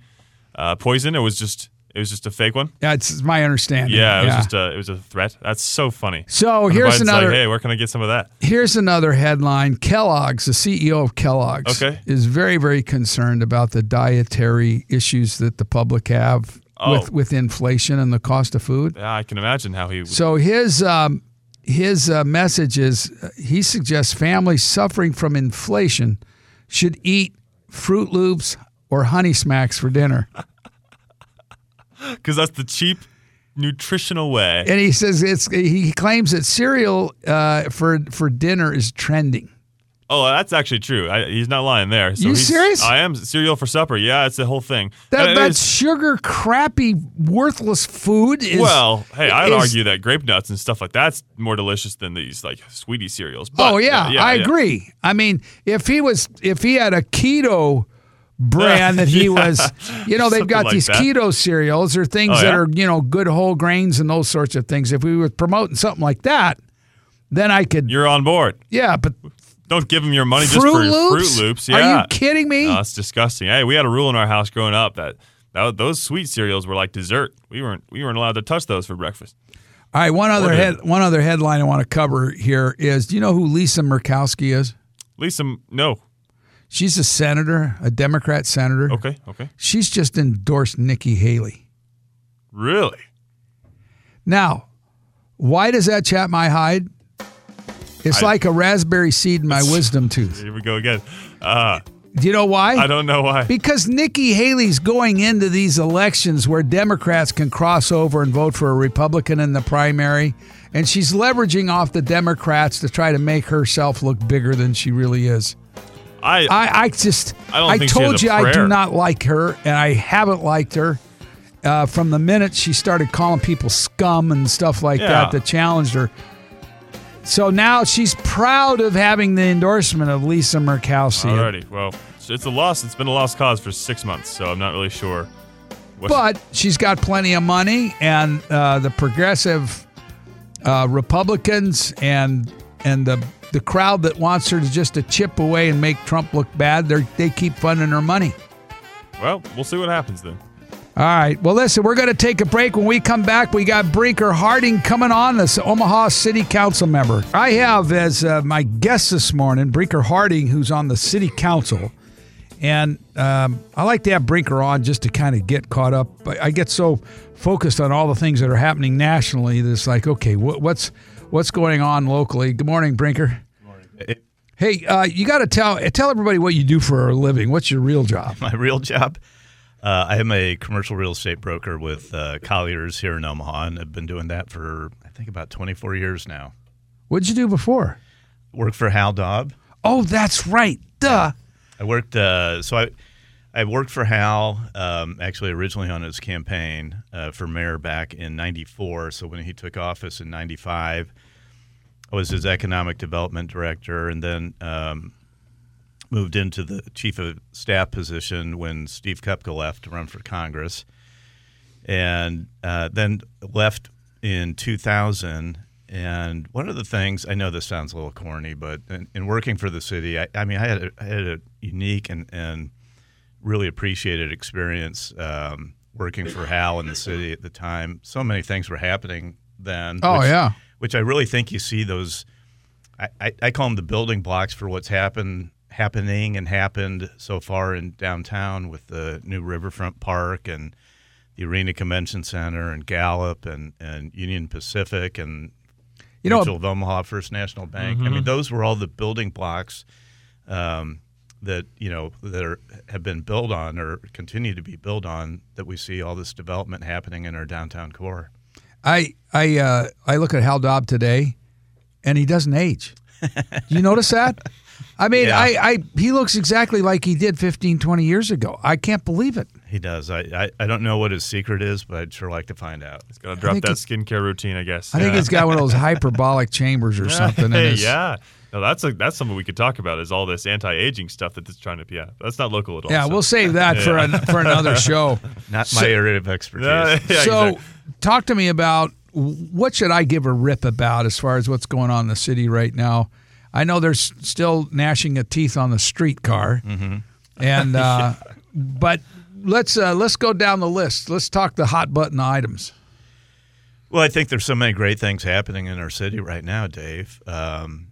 uh, poison. It was just it was just a fake one. That's my understanding. Yeah, it was just a it was a threat. That's so funny. So Hunter here's Biden's another- Like, hey, where can I get some of that? Here's another headline. Kellogg's, the CEO of Kellogg's, Okay. is very, very concerned about the dietary issues that the public have Oh. with, with inflation and the cost of food. Yeah, I can imagine how he. Would, So his um, his uh, message is uh, he suggests families suffering from inflation should eat Froot Loops or Honey Smacks for dinner. because that's the cheap, nutritional way. And he says it's he claims that cereal uh, for for dinner is trending. Oh, that's actually true. I, he's not lying there. So You serious? I am cereal for supper. Yeah, it's the whole thing. That And that is- sugar crappy worthless food is well, hey, I'd is- argue that grape nuts and stuff like that's more delicious than these like sweetie cereals. But, oh yeah, uh, yeah, I yeah. agree. I mean, if he was if he had a keto brand that he Yeah. was, you know, they've Something got like these that. keto cereals or things Oh, that are you know good whole grains and those sorts of things. If we were promoting something like that, then I could. You're on board. Yeah, but Don't give them your money just Fruit for Loops? Froot Loops. Are you kidding me? No, it's disgusting. Hey, we had a rule in our house growing up that, that those sweet cereals were like dessert. We weren't we weren't allowed to touch those for breakfast. all right, one other head one other headline I want to cover here is: Do you know who Lisa Murkowski is? Lisa, no. She's a senator, a Democrat senator. Okay, okay. She's just endorsed Nikki Haley. Really? Now, why does that chap my hide? It's I- like a raspberry seed in my wisdom tooth. Here we go again. Uh, Do you know why? I don't know why. Because Nikki Haley's going into these elections where Democrats can cross over and vote for a Republican in the primary, and she's leveraging off the Democrats to try to make herself look bigger than she really is. I I, I just, I think told you I do not like her, and I haven't liked her uh, from the minute she started calling people scum and stuff like Yeah. that that challenged her. So now she's proud of having the endorsement of Lisa Murkowski. already. Well, it's- it's a loss. It's been a lost cause for six months, so I'm not really sure. What, But she's got plenty of money, and uh, the progressive uh, Republicans and and the the crowd that wants her to just to chip away and make Trump look bad, they they keep funding her money. well, we'll see what happens then. All right. Well, listen, we're going to take a break. When we come back, we got Brinker Harding coming on, this Omaha City Council member. I have as uh, my guest this morning Brinker Harding, who's on the City Council. And um, I like to have Brinker on just to kind of get caught up. I get so focused on all the things that are happening nationally that it's like, okay, what, what's what's going on locally? Good morning, Brinker. Morning. Hey, uh, you got to tell tell everybody what you do for a living. What's your real job? my real job. Uh, I am a commercial real estate broker with uh, Colliers here in Omaha, and I've been doing that for I think about 24 years now. What'd you do before? Worked for Hal Daub. Oh, that's right. Duh. I worked uh, so I I worked for Hal um, actually originally on his campaign uh, for mayor back in '94. So when he took office in '95, I was his economic development director, and then um, moved into the chief of staff position when Steve Kupka left to run for Congress, and uh, then left in 2000. And one of the things I know this sounds a little corny, but in, in working for the city, I, I mean, I had a, I had a unique and, and really appreciated experience um, working for Hal in the city at the time. So many things were happening then. Oh, which, yeah. which I really think you see those. I, I, I call them the building blocks for what's happened, happening, and happened so far in downtown with the new Riverfront Park and the Arena Convention Center and Gallup and, and Union Pacific and You know- Mutual of Omaha First National Bank. I mean, Mhm. those were all the building blocks um, that you know that are, have been built on or continue to be built on. That we see all this development happening in our downtown core. I I uh, I look at Hal Daub today, and he doesn't age. Do you notice that? I mean, Yeah. I, I he looks exactly like he did 15, 20 years ago. I can't believe it. He does. I, I, I don't know what his secret is, but I'd sure like to find out. He's Got to drop that skincare routine, I guess. I think he's got one of those hyperbolic chambers or something. in Hey, his, yeah. No, that's a, that's something we could talk about. Is all this anti-aging stuff that it's trying to? Yeah, that's not local at all. Yeah, so. we'll save that for an, for another show. Not my So- area of expertise. Yeah, yeah, so, exactly. talk to me about what should I give a rip about as far as what's going on in the city right now. I know there's still gnashing of teeth on the streetcar, Mm-hmm. and uh, but let's uh, let's go down the list. Let's talk the hot button items. Well, I think there's so many great things happening in our city right now, Dave. Um,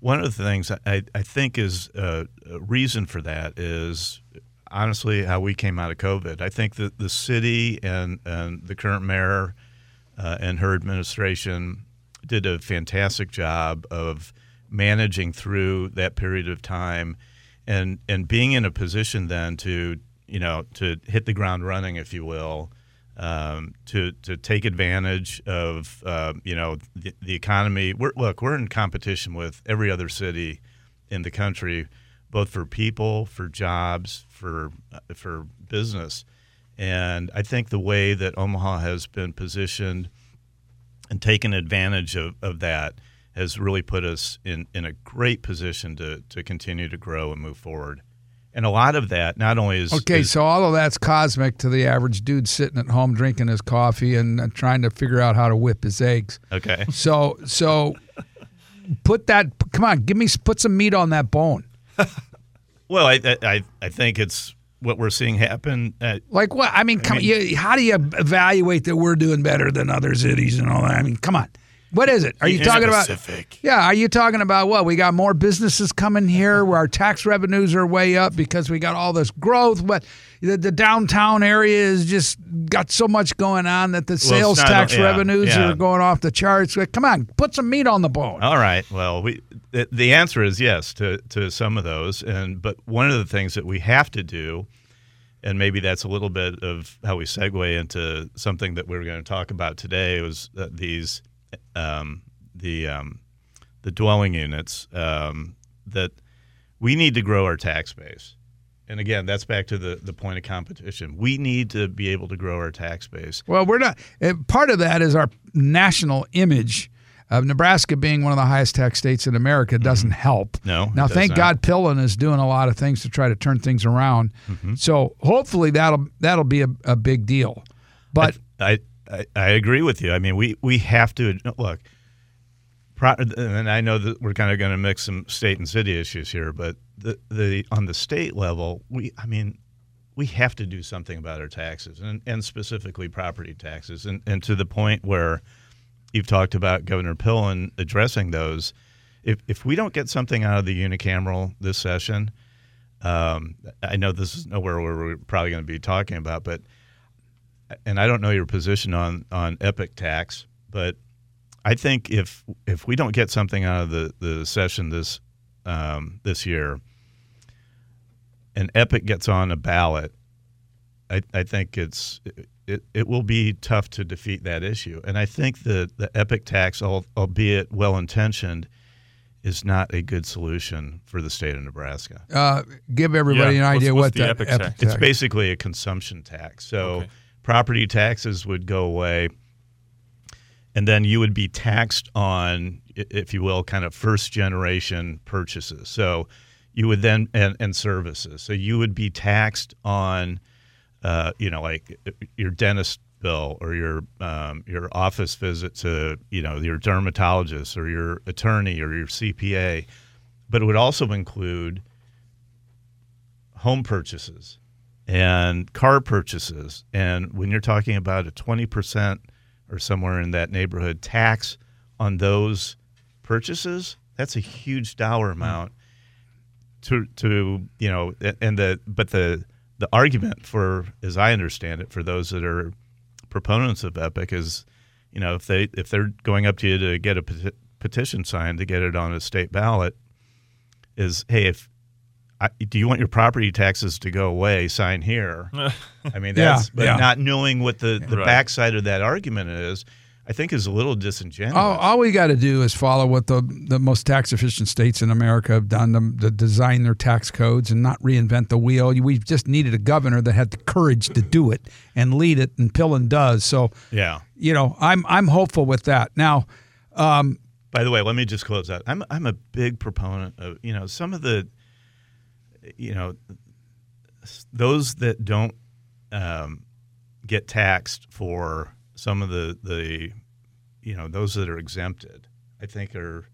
one of the things I, I think is a, a reason for that is honestly how we came out of COVID. I think that the city and, and the current mayor uh, and her administration did a fantastic job of managing through that period of time and and being in a position then to you know to hit the ground running if you will um, to to take advantage of uh, you know the, the economy. We're, look we're in competition with every other city in the country both for people for jobs for uh, for business. And I think the way that Omaha has been positioned and taken advantage of, of that has really put us in, in a great position to, to continue to grow and move forward. And a lot of that not only is Okay, is- so all of that's cosmic to the average dude sitting at home drinking his coffee and uh, trying to figure out how to whip his eggs. okay. So so put that. Come on, give me put some meat on that bone. Well, I, I I think it's what we're seeing happen. At, Like what? I mean, come. mean- you, how do you evaluate that we're doing better than other cities and all that? I mean, come on. What is it? Are you talking specific. about? Yeah, are you talking about what? We got more businesses coming here where our tax revenues are way up because we got all this growth, but the, the downtown area is just got so much going on that the sales not- tax yeah, revenues yeah. are going off the charts. Like, Come on, put some meat on the bone. all right. Well, we the, the answer is yes to to some of those, and but one of the things that we have to do. And maybe that's a little bit of how we segue into something that we're going to talk about today. Was that these um, the um, the dwelling units um, that we need to grow our tax base. And again, that's back to the, the point of competition. We need to be able to grow our tax base. Well, we're not. eh, Part of that is our national image of Nebraska being one of the highest tax states in America doesn't help. Mm-hmm. No, Now, thank not. God, Pillen is doing a lot of things to try to turn things around. Mm-hmm. So hopefully that'll that'll be a, a big deal. But I, I I agree with you. I mean, we we have to look. And I know that we're kind of going to mix some state and city issues here, but the the on the state level, we I mean, we have to do something about our taxes and, and specifically property taxes, and and to the point where you've talked about Governor Pillen addressing those. If if we don't get something out of the unicameral this session, um, I know this is nowhere where we're probably going to be talking about, but and I don't know your position on on Epic tax, but I think if if we don't get something out of the, the session this um, this year, and Epic gets on a ballot, I, I think it's it, it will be tough to defeat that issue. And I think the the Epic tax, albeit well intentioned, is not a good solution for the state of Nebraska. uh, give everybody Yeah, an idea what's what the the epic epic tax? It's basically a consumption tax. So Okay. Property taxes would go away, and then you would be taxed on, if you will, kind of first generation purchases. So you would then and, and services. So you would be taxed on, uh, you know, like uh, your dentist bill or your um, your office visit to you know your dermatologist or your attorney or your CPA, but it would also include home purchases and car purchases. And when you're talking about a 20% or somewhere in that neighborhood tax on those purchases, that's a huge dollar hmm. amount to to you know and the but the the argument for as I understand it for those that are proponents of Epic is you know if they if they're going up to you to get a peti- petition signed to get it on a state ballot is hey if I, do you want your property taxes to go away sign here I mean Yeah, that's but yeah. not knowing what the the Right. backside of that argument is I think is a little disingenuous All, all we got to do is follow what the the most tax efficient states in America have done to, to design their tax codes and not reinvent the wheel. We just needed a governor that had the courage to do it and lead it, and Pillen does. So, yeah you know, I'm I'm hopeful with that. Now, um, By the way, let me just close out. I'm I'm a big proponent of you know some of the you know those that don't um, get taxed for some of the the you know those that are exempted. I think are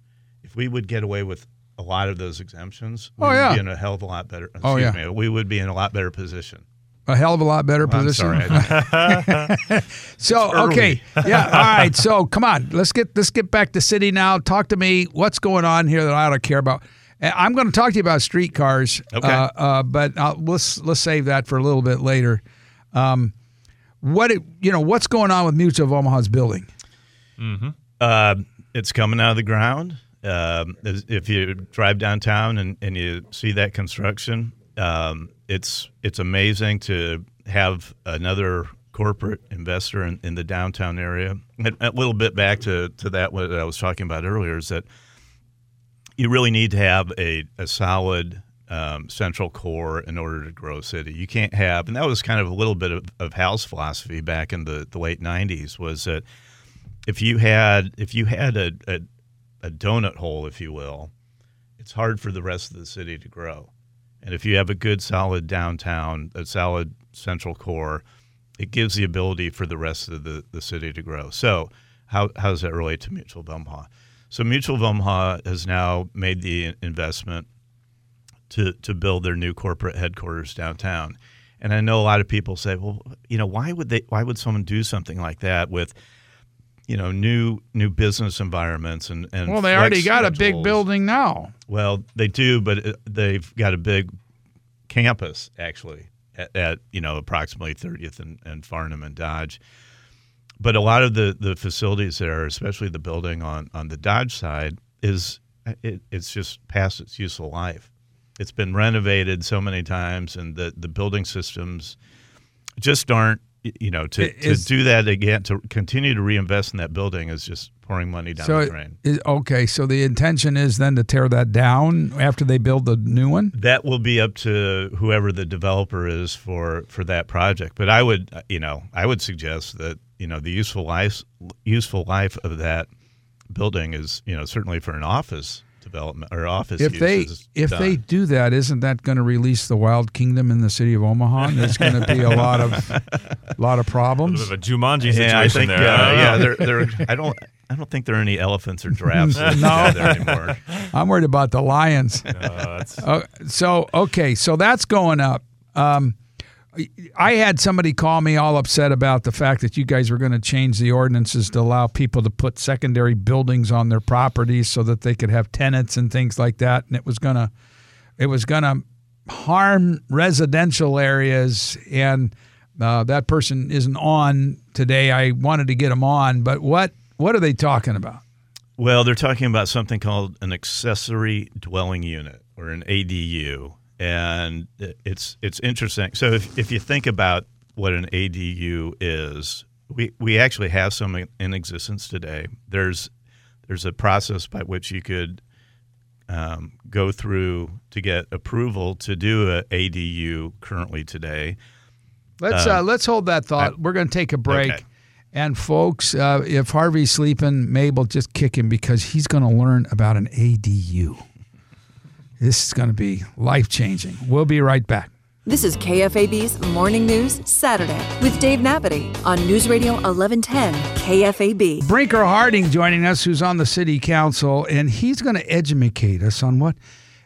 if we would get away with a lot of those exemptions, we Oh, would be in a hell of a lot better. Oh, yeah. me, we would be in a lot better position. a hell of a lot better I'm position. So okay, yeah, all right. So come on, let's get let's get back to city now. Talk to me. What's going on here that I ought to care about? Uh, I'm going to talk to you about streetcars. Okay. Uh, uh, but uh, let's let's save that for a little bit later. Um, what it, you know? What's going on with Mutual of Omaha's building? Uh, it's coming out of the ground. Um, if you drive downtown and, and you see that construction, um, it's it's amazing to have another corporate investor in, in the downtown area. And a little bit back to, to that what I was talking about earlier is that you really need to have a, a solid um, central core in order to grow a city. You can't have, and that was kind of a little bit of, of Hal's philosophy back in the, the late '90s was that if you had if you had a, a a donut hole, if you will, it's hard for the rest of the city to grow. And if you have a good, solid downtown, a solid central core, it gives the ability for the rest of the, the city to grow. So, how, how does that relate to Mutual Omaha? So, Mutual of Omaha has now made the investment to, to build their new corporate headquarters downtown. And I know a lot of people say, well, you know, why would they? Why would someone do something like that with, you know, new new business environments and and Well, they already got a big building now. Well, they do, but they've got a big campus actually at, at you know approximately 30th and, and Farnam and Dodge. But a lot of the, the facilities there, especially the building on, on the Dodge side, is it, it's just past its useful life. It's been renovated so many times, and the, the building systems just aren't you know to, to do that again to continue to reinvest in that building is just pouring money down So the drain. is okay. So the intention is then to tear that down after they build the new one. that will be up to whoever the developer is for for that project but i would uh, you know i would suggest that you know the useful life useful life of that building is you know certainly for an office development or office If use they if done. they do that, isn't that going to release the wild kingdom in the city of Omaha? And there's going to be a lot of a lot of A problems. bit of a Jumanji situation yeah, I think, there. uh, I don't know. yeah, they're, they're, I don't, I don't think there are any elephants or giraffes no. there anymore. I'm worried about the lions. That's- Uh, so okay, so that's going up. Um, I had somebody call me all upset about the fact that you guys were going to change the ordinances to allow people to put secondary buildings on their properties so that they could have tenants and things like that, and it was gonna, it was gonna harm residential areas. And uh, that person isn't on today. I wanted to get him on, but what what are they talking about? Well, they're talking about something called an accessory dwelling unit or an ADU, and it's it's interesting. So if, if you think about what an ADU is, we, we actually have some in, existence today. There's there's a process by which you could um, go through to get approval to do a ADU currently today. Let's uh, let's hold that thought. We're going to take a break. Okay. And folks, uh, if Harvey's sleeping, Mabel just kick him because he's going to learn about an ADU. This is going to be life changing. We'll be right back. This is KFAB's Morning News Saturday with Dave Nabity on News Radio 1110 KFAB. Brinker Harding joining us, who's on the city council, and he's going to educate us on what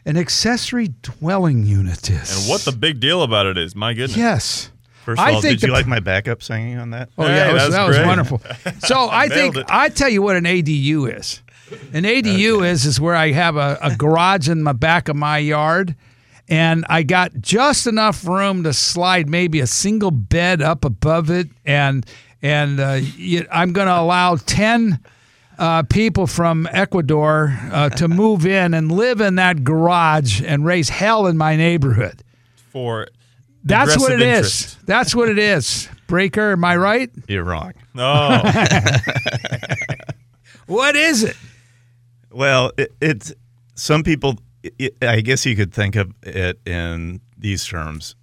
an accessory dwelling unit is. And what the big deal about it is, my goodness. Yes. First of I all, think did you the- like my backup singing on that? Oh Hey, yeah, that was, that's that was wonderful. So I think it. I tell you what an ADU is. An ADU is is where I have a, a garage in the back of my yard, and I got just enough room to slide maybe a single bed up above it, and and uh, y- I'm going to allow ten. Uh, people from Ecuador uh, to move in and live in that garage and raise hell in my neighborhood. For That's what it aggressive is. That's what it is. Breaker, am I right? You're wrong. No. What is it? Well, it, it's some people. It, I guess you could think of it in these terms.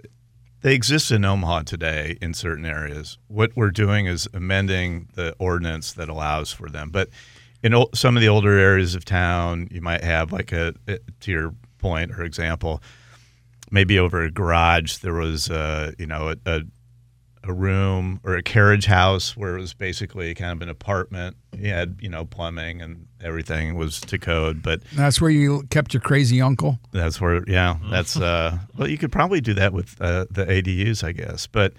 They exist in Omaha today in certain areas. What we're doing is amending the ordinance that allows for them. But in some of the older areas of town, you might have like a, a to your point or example, maybe over a garage there was uh, you know a, a a room or a carriage house where it was basically kind of an apartment. You had you know plumbing and everything was to code, but That's where you kept your crazy uncle. that's where yeah that's uh well you could probably do that with uh, the ADUs I guess, but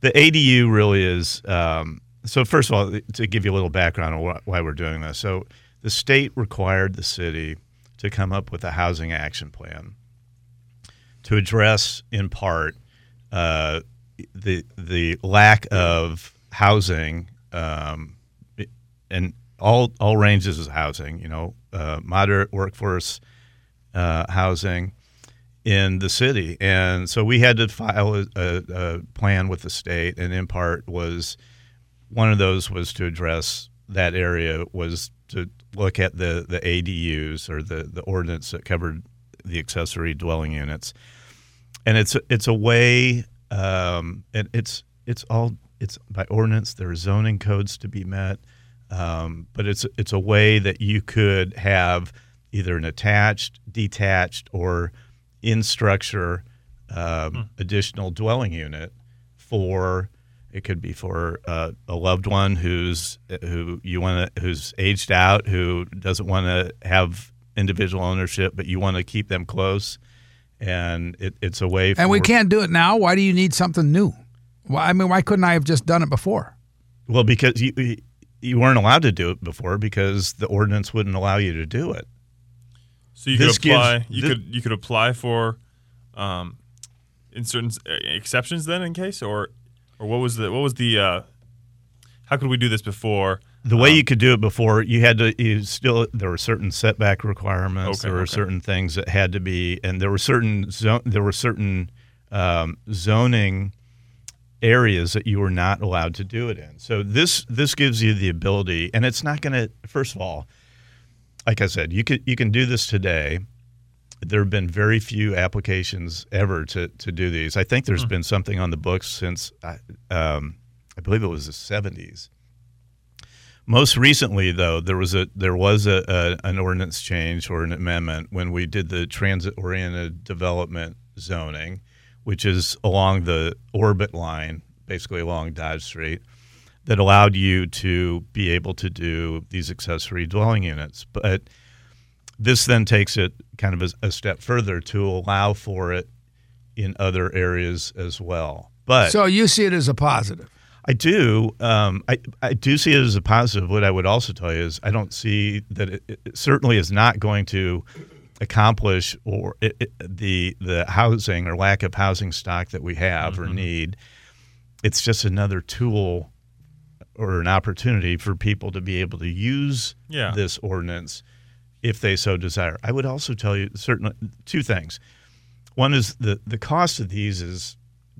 the ADU really is um, so. First of all, to give you a little background on wh- why we're doing this, so the state required the city to come up with a housing action plan to address in part uh, the the lack of housing um, and all all ranges of housing. You know, uh, moderate workforce uh, housing in the city, and so we had to file a, a, a plan with the state, and in part was one of those was to address that area was to look at the the ADUs or the the ordinance that covered the accessory dwelling units, and it's it's a way, um, and it's it's all it's by ordinance. There are zoning codes to be met, um, but it's it's a way that you could have either an attached, detached, or in structure um, additional dwelling unit for it could be for uh, a loved one who's who you want to who's aged out who doesn't want to have individual ownership but you want to keep them close and it, it's a way And we can't do it now. Why do you need something new? Why, I mean, why couldn't I have just done it before? well because you you weren't allowed to do it before because the ordinance wouldn't allow you to do it So you This could apply. gives- you thi- could you could apply for, um, in certain uh, exceptions then in case or, or what was the what was the, uh, how could we do this before? The way Um, you could do it before, you had to you still there were certain setback requirements. Okay, there were okay. certain things that had to be, and there were certain zone, there were certain um, zoning areas that you were not allowed to do it in. So this this gives you the ability, and it's not going to. First of all, like I said, you could you can do this today. There have been very few applications ever to to do these. I think there's been something on the books since I- um, I believe it was the 70s. Most recently, though, there was a there was a, a an ordinance change or an amendment when we did the transit oriented development zoning, which is along the orbit line, basically along Dodge Street, that allowed you to be able to do these accessory dwelling units. But this then takes it kind of a, a step further to allow for it in other areas as well. But So you see it as a positive. I do. Um, I, I do see it as a positive. What I would also tell you is I don't see that it, it certainly is not going to accomplish or it, it, the the housing or lack of housing stock that we have or mm-hmm. need. It's just another tool or an opportunity for people to be able to use Yeah. this ordinance if they so desire. I would also tell you certain two things. One is the the cost of these is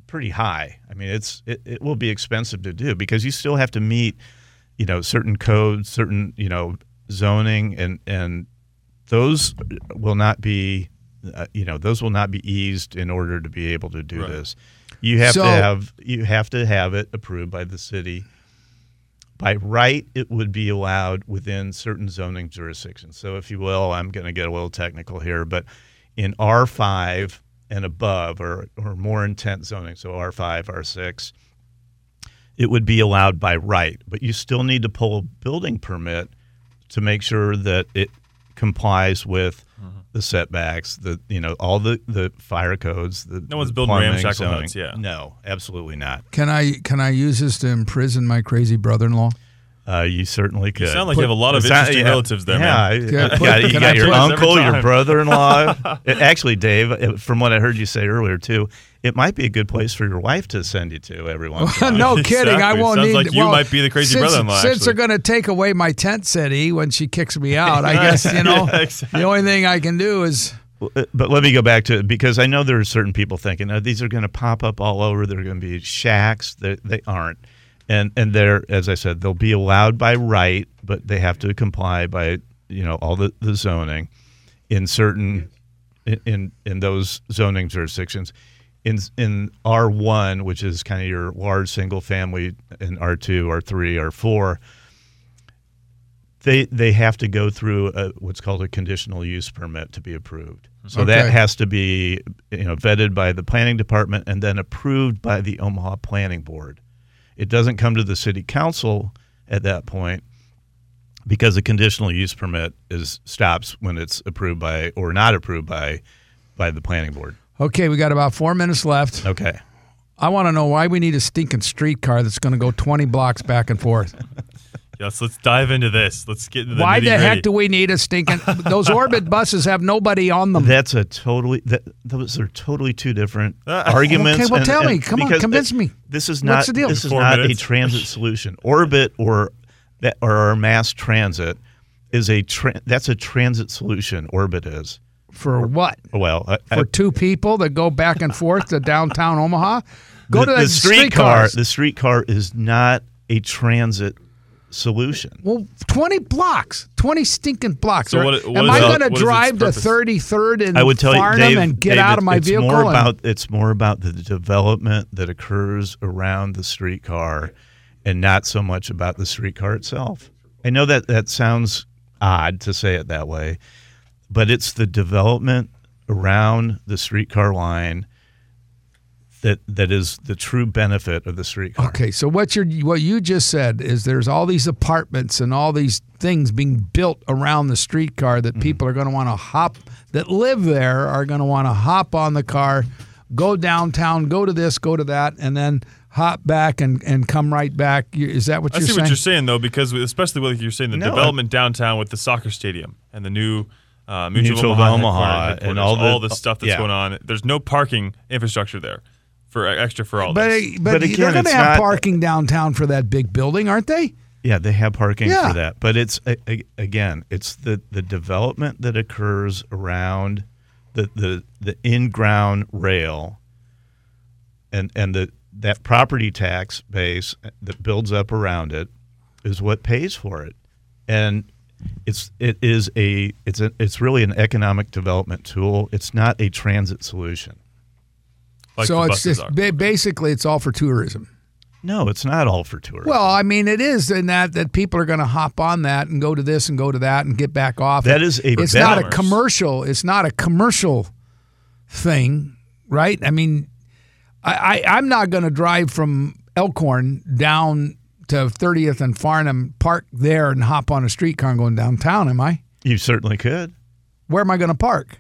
pretty high. I mean, it's it, it will be expensive to do because you still have to meet, you know, certain codes, certain you know zoning, and and those will not be, uh, you know, those will not be eased in order to be able to do Right. this. You have So- to have you have to have it approved by the city. By right, it would be allowed within certain zoning jurisdictions. So, if you will, I'm going to get a little technical here, but in R5 and above, or, or more intense zoning, so R5, R6, it would be allowed by right. But you still need to pull a building permit to make sure that it complies with the setbacks, the you know all the the fire codes. The, No one's the building plumbing, ramshackle zoning. huts, yeah. no, absolutely not. Can I can I use this to imprison my crazy brother-in-law? Uh, you certainly could. sound like you have a lot of It sound- interesting relatives there, yeah, man. I- Yeah, you got, you can got I your uncle, your brother-in-law. Actually, Dave, from what I heard you say earlier too, it might be a good place for your wife to send you to every once in a while. no kidding. I won't Sounds need. like you well, might be the crazy since, brother-in-law, Since actually. they're going to take away my tent city when she kicks me out, I guess you know Yeah, exactly. the only thing I can do is uh, But let me go back to it because I know there are certain people thinking oh, these are going to pop up all over. They're going to be shacks. They, they aren't, and and they're as I said, they'll be allowed by right, but they have to comply by you know all the, the zoning in certain in, in in those zoning jurisdictions. In in R one, which is kind of your large single family, in R two, R three, R four, they they have to go through a, what's called a conditional use permit to be approved. So that has to be you know vetted by the planning department and then approved by the Omaha Planning Board. It doesn't come to the city council at that point because the conditional use permit is stops when it's approved by or not approved by by the planning board. Okay. We got about four minutes left. Okay. I want to know why we need a stinking streetcar that's going to go twenty blocks back and forth. Yes, let's dive into this. Let's get into the Why the heck do we need a stinking? Those orbit buses have nobody on them. That's a totally that those are totally two different arguments. Okay, well, and- tell and me. Come on, convince it- me. This is What's not the deal? this is Four not minutes. a transit solution. Orbit or that or mass transit is a tra- that's a transit solution. Orbit is For what? well I- I- For uh, two people that go back and forth to downtown Omaha? Go the, to the the streetcar. streetcars. The streetcar is not a transit solution. Well, 20 blocks, 20 stinking blocks. So what- what Am I going to drive to 33rd and I would tell Farnam you, Dave, and get Dave, out of my it's vehicle? More and- about it's more about the development that occurs around the streetcar, and not so much about the streetcar itself. I know that that sounds odd to say it that way, but it's the development around the streetcar line that that is the true benefit of the streetcar. Okay, so what you what you just said is there's all these apartments and all these things being built around the streetcar that mm-hmm. people are going to want to hop that live there are going to want to hop on the car, go downtown, go to this, go to that, and then hop back and, and come right back. Is that what I you're saying? I see what you're saying though, because especially with you're saying the No, I- development downtown with the soccer stadium and the new uh, Mutual, Mutual Omaha, Omaha and all all the- the stuff that's yeah. going on. There's no parking infrastructure there for extra for all But this. but, But they're again, going to it's have not- parking downtown for that big building, aren't they? Yeah, they have parking Yeah. for that, but it's a, a- again, it's the the development that occurs around the the the in ground rail, and and the that property tax base that builds up around it is what pays for it, and it's it is a it's a it's really an economic development tool. It's not a transit solution. like so it's just are. basically it's all for tourism. No, it's not all for tourism. Well, I mean, it is in that that people are going to hop on that and go to this and go to that and get back off. That is a It's not a commercial. It's not a commercial thing, right? I mean, I, I I'm not going to drive from Elkhorn down to 30th and Farnam, park there and hop on a streetcar and going downtown. Am I? you certainly could. Where am I going to park?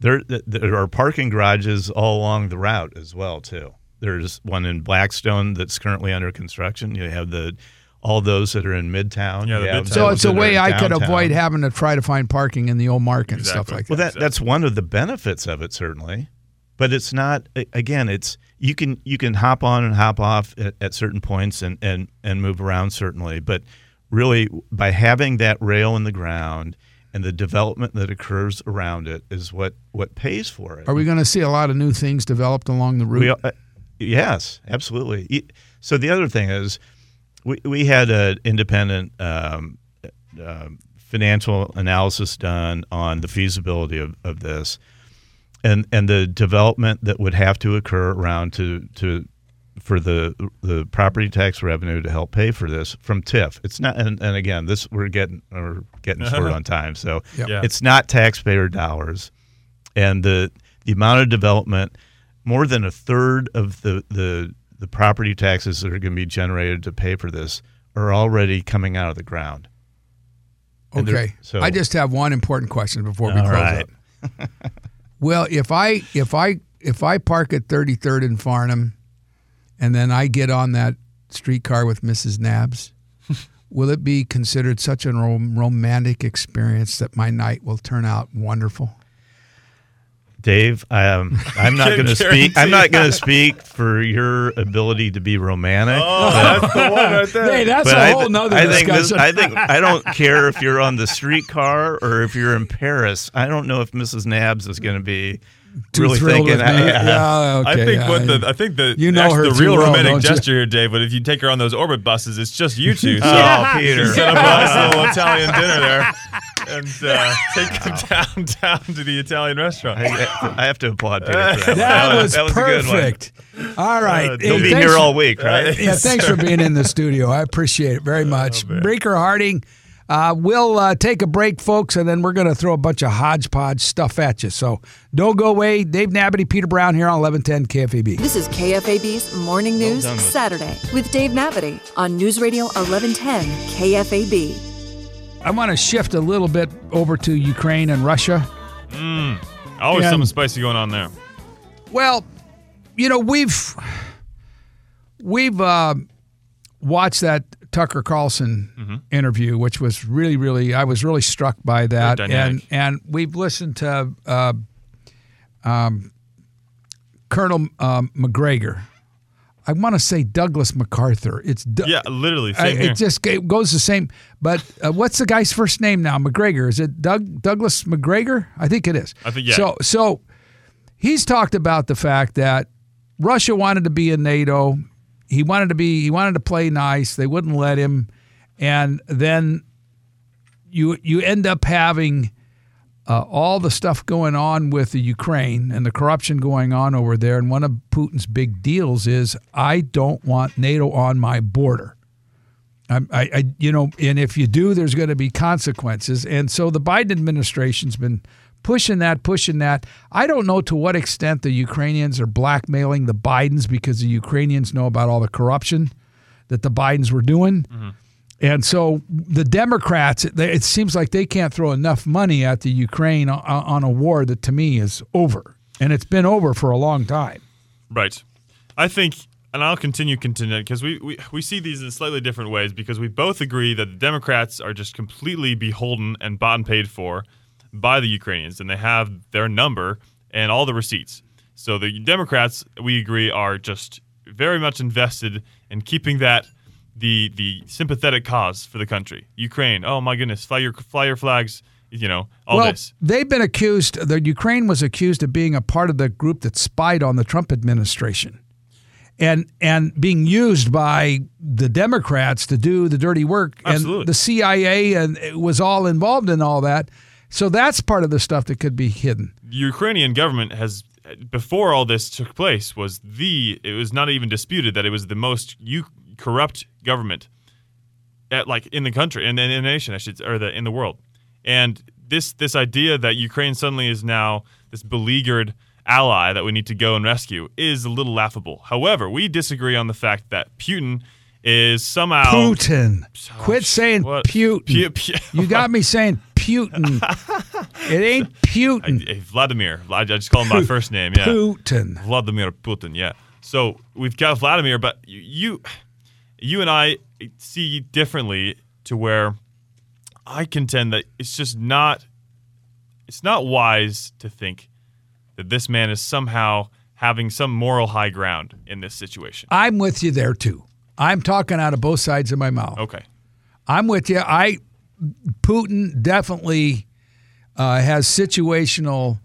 There, there are parking garages all along the route as well too. There's one in Blackstone that's currently under construction. You have the all those that are in Midtown. Yeah, You the Midtown. So it's a way I could avoid having to try to find parking in the old market and stuff like that. Well, that that's one of the benefits of it certainly, but it's not. Again, it's you can you can hop on and hop off at, at certain points and and and move around certainly, but really by having that rail in the ground and the development that occurs around it is what what pays for it. Are we going to see a lot of new things developed along the route? We, uh, yes, absolutely. So the other thing is, we, we had an independent um, uh, financial analysis done on the feasibility of, of this, and and the development that would have to occur around to to for the the property tax revenue to help pay for this from TIF. It's not, and, and again, this we're getting we're getting short on time, so Yep. Yeah. it's not taxpayer dollars, and the the amount of development, more than a third of the the the property taxes that are going to be generated to pay for this are already coming out of the ground. Okay. so- I just have one important question before we close right. up. well, if I if I if I park at 33rd and Farnam, and then I get on that streetcar with Mrs. Nabs, will it be considered such a rom- romantic experience that my night will turn out wonderful? Dave, um, I'm not going to speak. I'm not going to speak for your ability to be romantic. Oh, but- that's the one right there. Hey, that's but a I, whole nother I think discussion. this, I think I don't care if you're on the streetcar or if you're in Paris. I don't know if Mrs. Nabs is going to be Too really thrilled thinking. with me. yeah. Yeah, I think yeah, what the I think the You know actually her the real well, romantic gesture here, Dave. But if you take her on those orbit buses, it's just you two. So Oh, Peter. set up a nice little Italian dinner there, and uh, take them down down to the Italian restaurant. I, I have to applaud Peter for that. that, one. was, that was a good one. perfect. All right. Uh, Hey, He'll be here for- all week, right? Yeah, thanks for being in the studio. I appreciate it very much. Breaker Harding, uh, we'll uh, take a break, folks, and then we're going to throw a bunch of hodgepodge stuff at you. So don't go away. Dave Nabity, Peter Brown here on 1110 KFAB. This is KFAB's Morning News done Saturday with Dave Nabity on News Radio 1110 KFAB. I want to shift a little bit over to Ukraine and Russia. Always And- something spicy going on there. Well, you know we've we've uh, watched that Tucker Carlson interview, which was really, really. I was really struck by that, and and we've listened to uh, um, Colonel um, Macgregor. I want to say Douglas MacArthur. It's Du- Yeah, literally. I- it just it goes the same. But uh, what's the guy's first name now? Macgregor. Is it Doug Douglas Macgregor? I think it is. I think- yeah. So so he's talked about the fact that Russia wanted to be in NATO. He wanted to be. He wanted to play nice. They wouldn't let him, and then you you end up having. Uh, all the stuff going on with the Ukraine and the corruption going on over there, and one of Putin's big deals is I don't want NATO on my border. I, I, you know, and if you do, there's going to be consequences. And so the Biden administration's been pushing that, pushing that. I don't know to what extent the Ukrainians are blackmailing the Bidens because the Ukrainians know about all the corruption that the Bidens were doing. Mm-hmm. And so the Democrats, it, seems like they can't throw enough money at the Ukraine on, a war that to me is over. And it's been over for a long time. Right. I think, and I'll continue contending because we, we, we see these in slightly different ways because we both agree that the Democrats are just completely beholden and bought and paid for by the Ukrainians, and they have their number and all the receipts. So the Democrats, we agree, are just very much invested in keeping that the the sympathetic cause for the country. Ukraine, oh my goodness, fly your fly your flags, you know, all well, this. they've been accused. The Ukraine was accused of being a part of the group that spied on the Trump administration, and and being used by the Democrats to do the dirty work. Absolutely. And the CIA and was all involved in all that. So that's part of the stuff that could be hidden. the Ukrainian government has before all this took place was the it was not even disputed that it was the most u- corrupt government at like in the country in, in the nation I should or the in the world and this this idea that Ukraine suddenly is now this beleaguered ally that we need to go and rescue is a little laughable however we disagree on the fact that Putin is somehow Putin. Oh, Quit saying? Putin. Pu- pu- you got me saying Putin. it ain't Putin. Eh, Vladimir I I just call him by first name yeah Putin. Vladimir Putin, yeah. So we've got Vladimir, but you, you and I see differently to where I contend that it's just not, it's not wise to think that this man is somehow having some moral high ground in this situation. I'm with you there too. I'm talking out of both sides of my mouth. Okay. I'm with you. I Putin definitely uh, has situational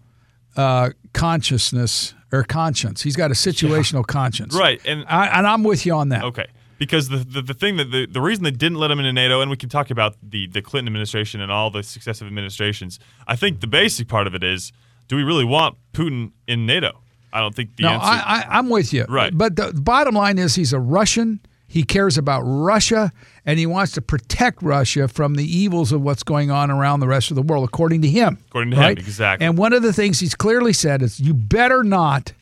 uh, consciousness or conscience. He's got a situational conscience, Right, and- I, and I'm with you on that. Okay. Because the, the, the thing that the, the reason they didn't let him into NATO, and we can talk about the, the Clinton administration and all the successive administrations, I think the basic part of it is do we really want Putin in NATO? I don't think the no, answer. I, I, I'm with you. Right. But the bottom line is he's a Russian. He cares about Russia, and he wants to protect Russia from the evils of what's going on around the rest of the world, according to him. According to him, right? exactly. And one of the things he's clearly said is you better not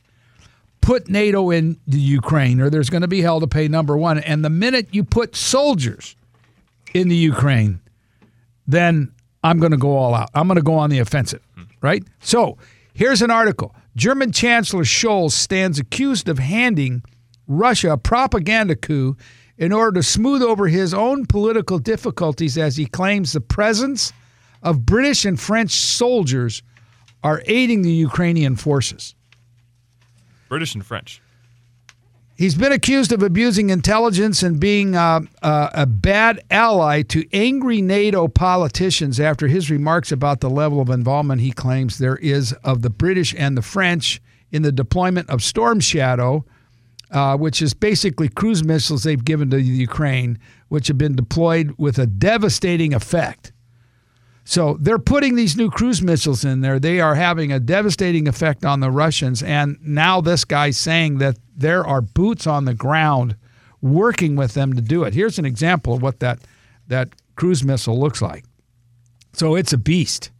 put NATO in the Ukraine, or there's going to be hell to pay. Number one, and the minute you put soldiers in the Ukraine, then I'm going to go all out. I'm going to go on the offensive, hmm. right? So here's an article German Chancellor Scholz stands accused of handing Russia a propaganda coup in order to smooth over his own political difficulties as he claims the presence of British and French soldiers are aiding the Ukrainian forces. British and French. He's been accused of abusing intelligence and being uh, uh, a bad ally to angry NATO politicians after his remarks about the level of involvement he claims there is of the British and the French in the deployment of Storm Shadow, uh, which is basically cruise missiles they've given to Ukraine, which have been deployed with a devastating effect. So they're putting these new cruise missiles in there. They are having a devastating effect on the Russians. And now this guy's saying that there are boots on the ground working with them to do it. Here's an example of what that that cruise missile looks like. So it's a beast,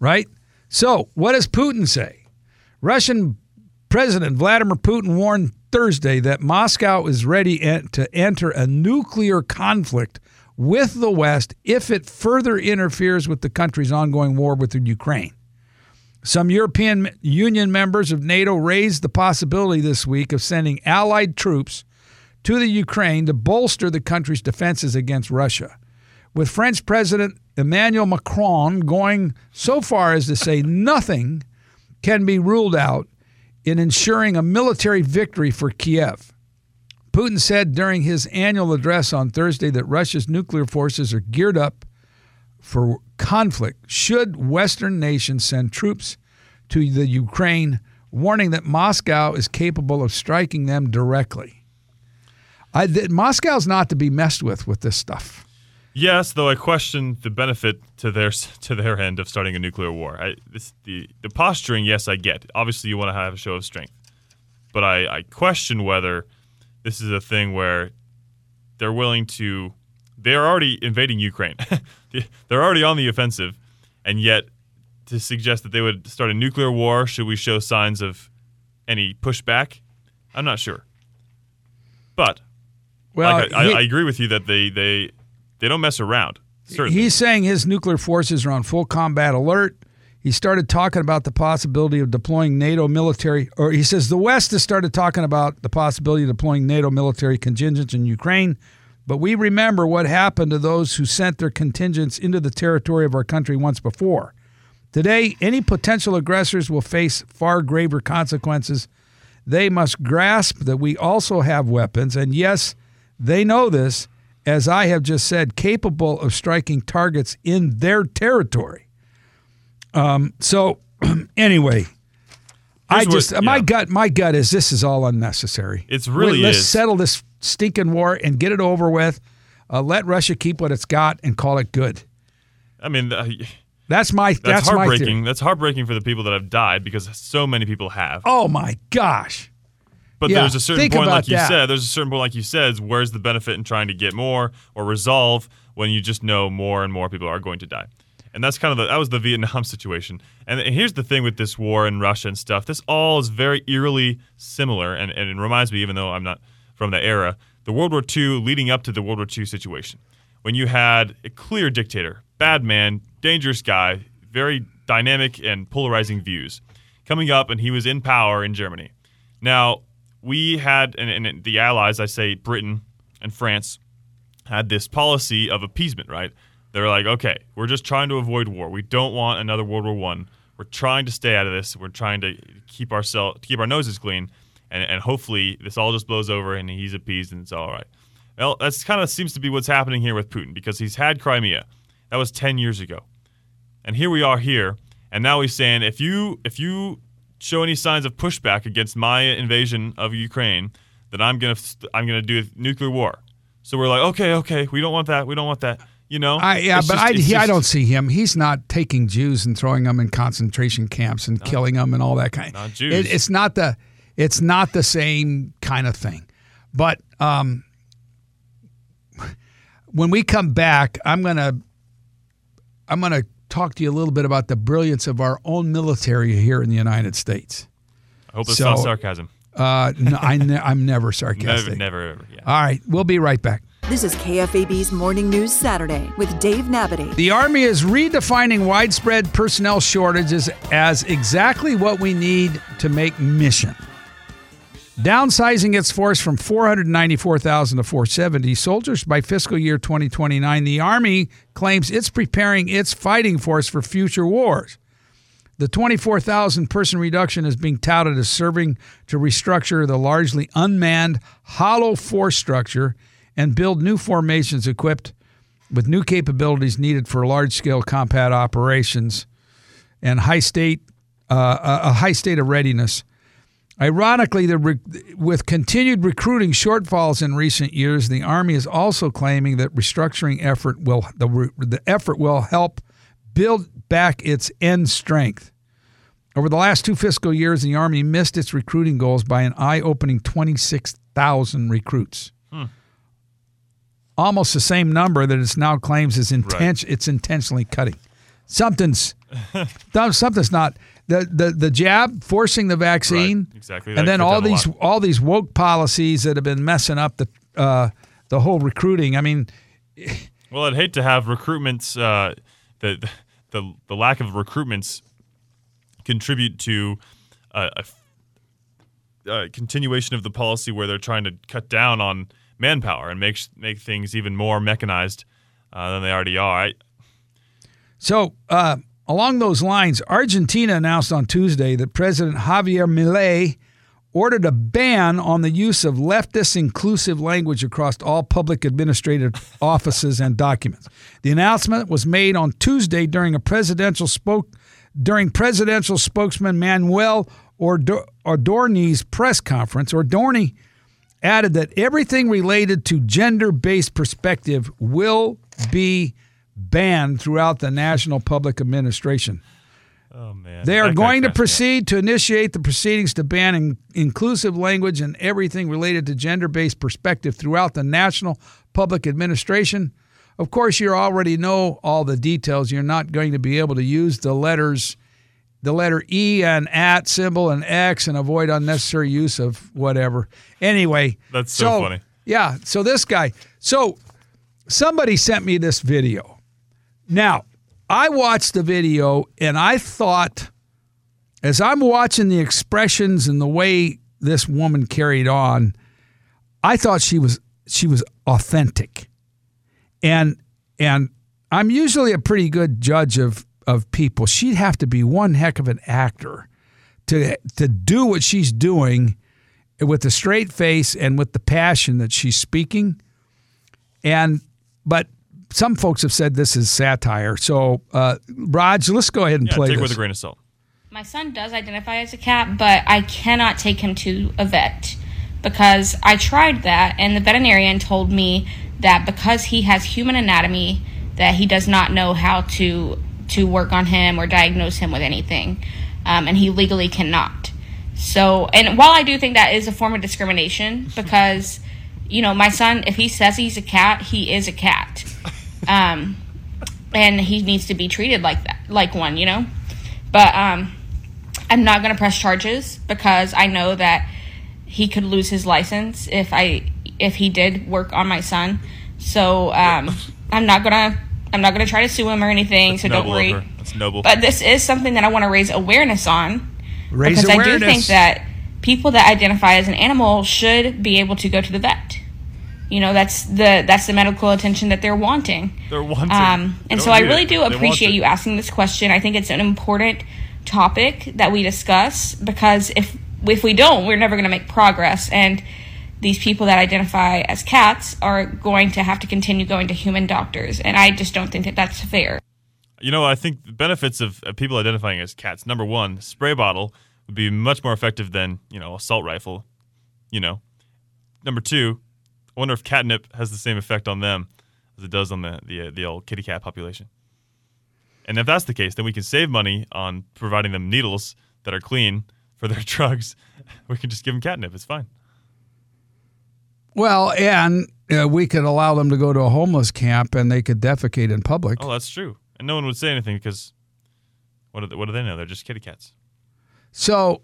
right? So what does Putin say? Russian President Vladimir Putin warned Thursday that Moscow is ready to enter a nuclear conflict with the West if it further interferes with the country's ongoing war with Ukraine. Some European Union members of NATO raised the possibility this week of sending allied troops to the Ukraine to bolster the country's defenses against Russia. With French President Emmanuel Macron going so far as to say nothing can be ruled out in ensuring a military victory for Kiev. Putin said during his annual address on Thursday that Russia's nuclear forces are geared up for conflict should Western nations send troops to the Ukraine, warning that Moscow is capable of striking them directly. I, th- Moscow's not to be messed with with this stuff. Yes, though I question the benefit to their to their end of starting a nuclear war. I, this, the the posturing, yes, I get. Obviously, you want to have a show of strength, but I, I question whether this is a thing where they're willing to. They're already invading Ukraine. they're already on the offensive, and yet to suggest that they would start a nuclear war, should we show signs of any pushback? I'm not sure. But Well, like, I, he- I, I agree with you that they they they don't mess around. Certainly. He's saying his nuclear forces are on full combat alert. He started talking about the possibility of deploying NATO military, or he says the West has started talking about the possibility of deploying NATO military contingents in Ukraine. But we remember what happened to those who sent their contingents into the territory of our country once before. Today, any potential aggressors will face far graver consequences. They must grasp that we also have weapons, and yes, they know this, as I have just said, capable of striking targets in their territory. Um, so, anyway, I Here's what- just my yeah. gut, my gut is this is all unnecessary. It's really Let's is. settle this stinking war and get it over with. Uh, let Russia keep what it's got and call it good. I mean, uh, That's my that's, that's, heartbreaking. That's heartbreaking for the people that have died because so many people have. Oh my gosh. But Yeah, there's a certain point, like you that. said, there's a certain point, like you said, where's the benefit in trying to get more or resolve when you just know more and more people are going to die. And that's kind of the, that was the Vietnam situation. And here's the thing with this war in Russia and stuff. This all is very eerily similar, and, and it reminds me, even though I'm not from the era, the World War II leading up to the World War II situation, when you had a clear dictator, bad man, dangerous guy, very dynamic and polarizing views, coming up, and he was in power in Germany. Now, we had, and, and the Allies, I say Britain and France, had this policy of appeasement, right? They're like, okay, we're just trying to avoid war. We don't want another World War One. We're trying to stay out of this. We're trying to keep ourselves, keep our noses clean, and, and hopefully this all just blows over and he's appeased and it's all right. Well, that's kind of seems to be what's happening here with Putin because he's had Crimea. That was ten years ago, and here we are here, and now he's saying if you if you show any signs of pushback against my invasion of Ukraine, then I'm gonna I'm gonna do a nuclear war. So we're like, okay, okay, we don't want that. We don't want that. You know? I, yeah, It's but just- I, he, I don't see him. He's not taking Jews and throwing them in concentration camps and killing them and all that kind. Not Jews. It, it's not the it's not the same kind of thing. But um, when we come back, I'm gonna I'm gonna talk to you a little bit about the brilliance of our own military here in the United States. I hope it's So- not sarcasm. Uh, no, I ne- I'm never sarcastic. Never, never, ever. Yeah. All right, we'll be right back. This is KFAB's Morning News Saturday with Dave Nabity. The Army is redefining widespread personnel shortages as exactly what we need to make mission. Downsizing its force from 494,000 to 470 soldiers by fiscal year 2029, the Army claims it's preparing its fighting force for future wars. The 24,000 person reduction is being touted as serving to restructure the largely unmanned, hollow force structure and build new formations equipped with new capabilities needed for large scale combat operations and high state, uh, a high state of readiness. Ironically, the re- with continued recruiting shortfalls in recent years, the Army is also claiming that restructuring effort will the, the effort will help build back its end strength. Over the last two fiscal years, the Army missed its recruiting goals by an eye-opening 26,000 recruits. Hmm. Almost the same number that it now claims is inten- it's intentionally cutting. Something's something's not the, the the jab forcing the vaccine Right, exactly. and then all these all these woke policies that have been messing up the uh, the whole recruiting. I mean, Well, I'd hate to have recruitments, uh, the, the the lack of recruitments contribute to a continuation of the policy where they're trying to cut down on manpower and make make things even more mechanized uh, than they already are. I, So, uh, along those lines, Argentina announced on Tuesday that President Javier Milei ordered a ban on the use of leftist inclusive language across all public administrative offices and documents. The announcement was made on Tuesday during a presidential spoke during presidential spokesman Manuel Ordo- Adorni's press conference. Ordorni added that everything related to gender-based perspective will be banned throughout the national public administration. oh man, They are That going to proceed to initiate the proceedings to ban in- inclusive language and everything related to gender based perspective throughout the national public administration. Of course, you already know all the details. You're not going to be able to use the letters, the letter E and at symbol and X and avoid unnecessary use of whatever. Anyway, That's so funny. Yeah. So this guy, so somebody sent me this video. Now, I watched the video and I thought, as I'm watching the expressions and the way this woman carried on, I thought she was she was authentic. And and I'm usually a pretty good judge of of people. She'd have to be one heck of an actor to to do what she's doing with a straight face and with the passion that she's speaking. And but some folks have said this is satire. So, uh, Raj, let's go ahead and Yeah, play take it this. with a grain of salt. My son does identify as a cat, but I cannot take him to a vet because I tried that, and the veterinarian told me that because he has human anatomy, that he does not know how to to work on him or diagnose him with anything, um, and he legally cannot. So, and while I do think that is a form of discrimination, because you know, my son, if he says he's a cat, he is a cat, um, and he needs to be treated like that, like one, you know. But um, I'm not going to press charges because I know that he could lose his license if I if he did work on my son. So um, I'm not gonna I'm not gonna try to sue him or anything. so don't noble worry. That's noble. But this is something that I want to raise awareness on Raise because I do think that people that identify as an animal should be able to go to the vet. You know, that's the that's the medical attention that they're wanting. They're wanting. Um, and so I really it. do appreciate you asking this question. I think it's an important topic that we discuss because if if we don't, we're never going to make progress. And these people that identify as cats are going to have to continue going to human doctors, and I just don't think that that's fair. You know, I think the benefits of, of people identifying as cats. Number one, spray bottle would be much more effective than you know assault rifle. You know. Number two, I wonder if catnip has the same effect on them as it does on the the, uh, the old kitty cat population. And if that's the case, then we can save money on providing them needles that are clean for their drugs. We can just give them catnip. It's fine. Well, and uh, we could allow them to go to a homeless camp and they could defecate in public. Oh, that's true. And no one would say anything because what do they, what do they know? They're just kitty cats. So,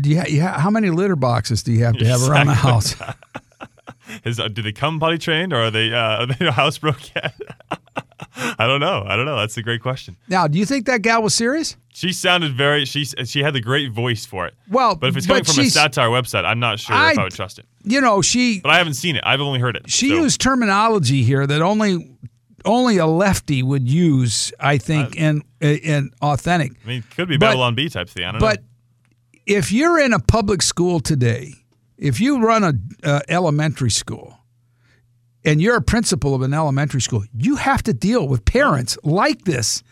do you, ha- you ha- how many litter boxes do you have to have around the house? Is uh, do they come potty trained or are they uh, are they housebroke yet? I don't know. I don't know. That's a great question. Now, do you think that gal was serious? She sounded very. She she had the great voice for it. Well, but if it's coming from a satire website, I'm not sure if I- I would trust it. You know, she But I haven't seen it. I've only heard it. she so- used terminology here that only only a lefty would use. I think and and authentic. I mean, it could be but- Babylon Bee type thing. I don't But know. If you're in a public school today, if you run a uh, elementary school, and you're a principal of an elementary school, you have to deal with parents like this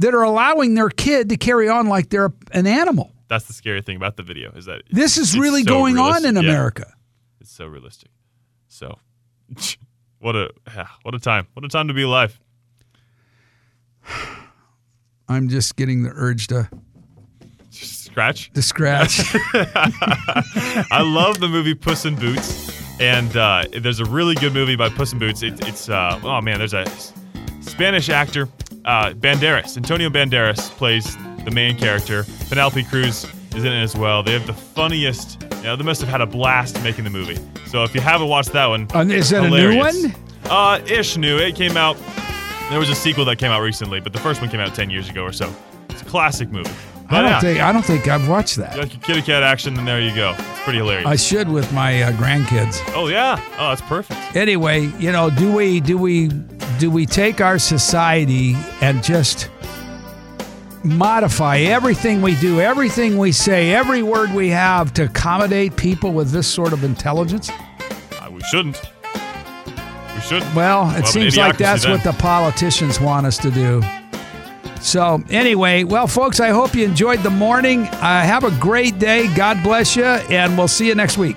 that are allowing their kid to carry on like they're an animal. That's the scary thing about the video is that This is really so going on realistic. in Yeah. America. It's so realistic. So, what a what a time! What a time to be alive. I'm just getting the urge to Scratch. to scratch. I love the movie Puss in Boots, and uh, there's a really good movie by Puss in Boots. It, it's uh, oh man, there's a Spanish actor, uh, Banderas. Antonio Banderas plays the main character. Penelope Cruz is in it as well. They have the funniest. You know, they must have had a blast making the movie. So if you haven't watched that one, is that a new one? Uh, ish new. It came out. There was a sequel that came out recently, but the first one came out ten years ago or so. It's a classic movie. I don't yeah, think I don't think I've watched that. like kitty cat action, and there you go. It's pretty hilarious. I should with my uh, grandkids. oh yeah. Oh, that's perfect. Anyway, you know, do we do we do we take our society and just modify everything we do, everything we say, every word we have to accommodate people with this sort of intelligence? Uh, we shouldn't. We shouldn't. Well, it but seems like that's then. what the politicians want us to do. So, anyway, well, folks, I hope you enjoyed the morning. Uh, have a great day. God bless you, and we'll see you next week.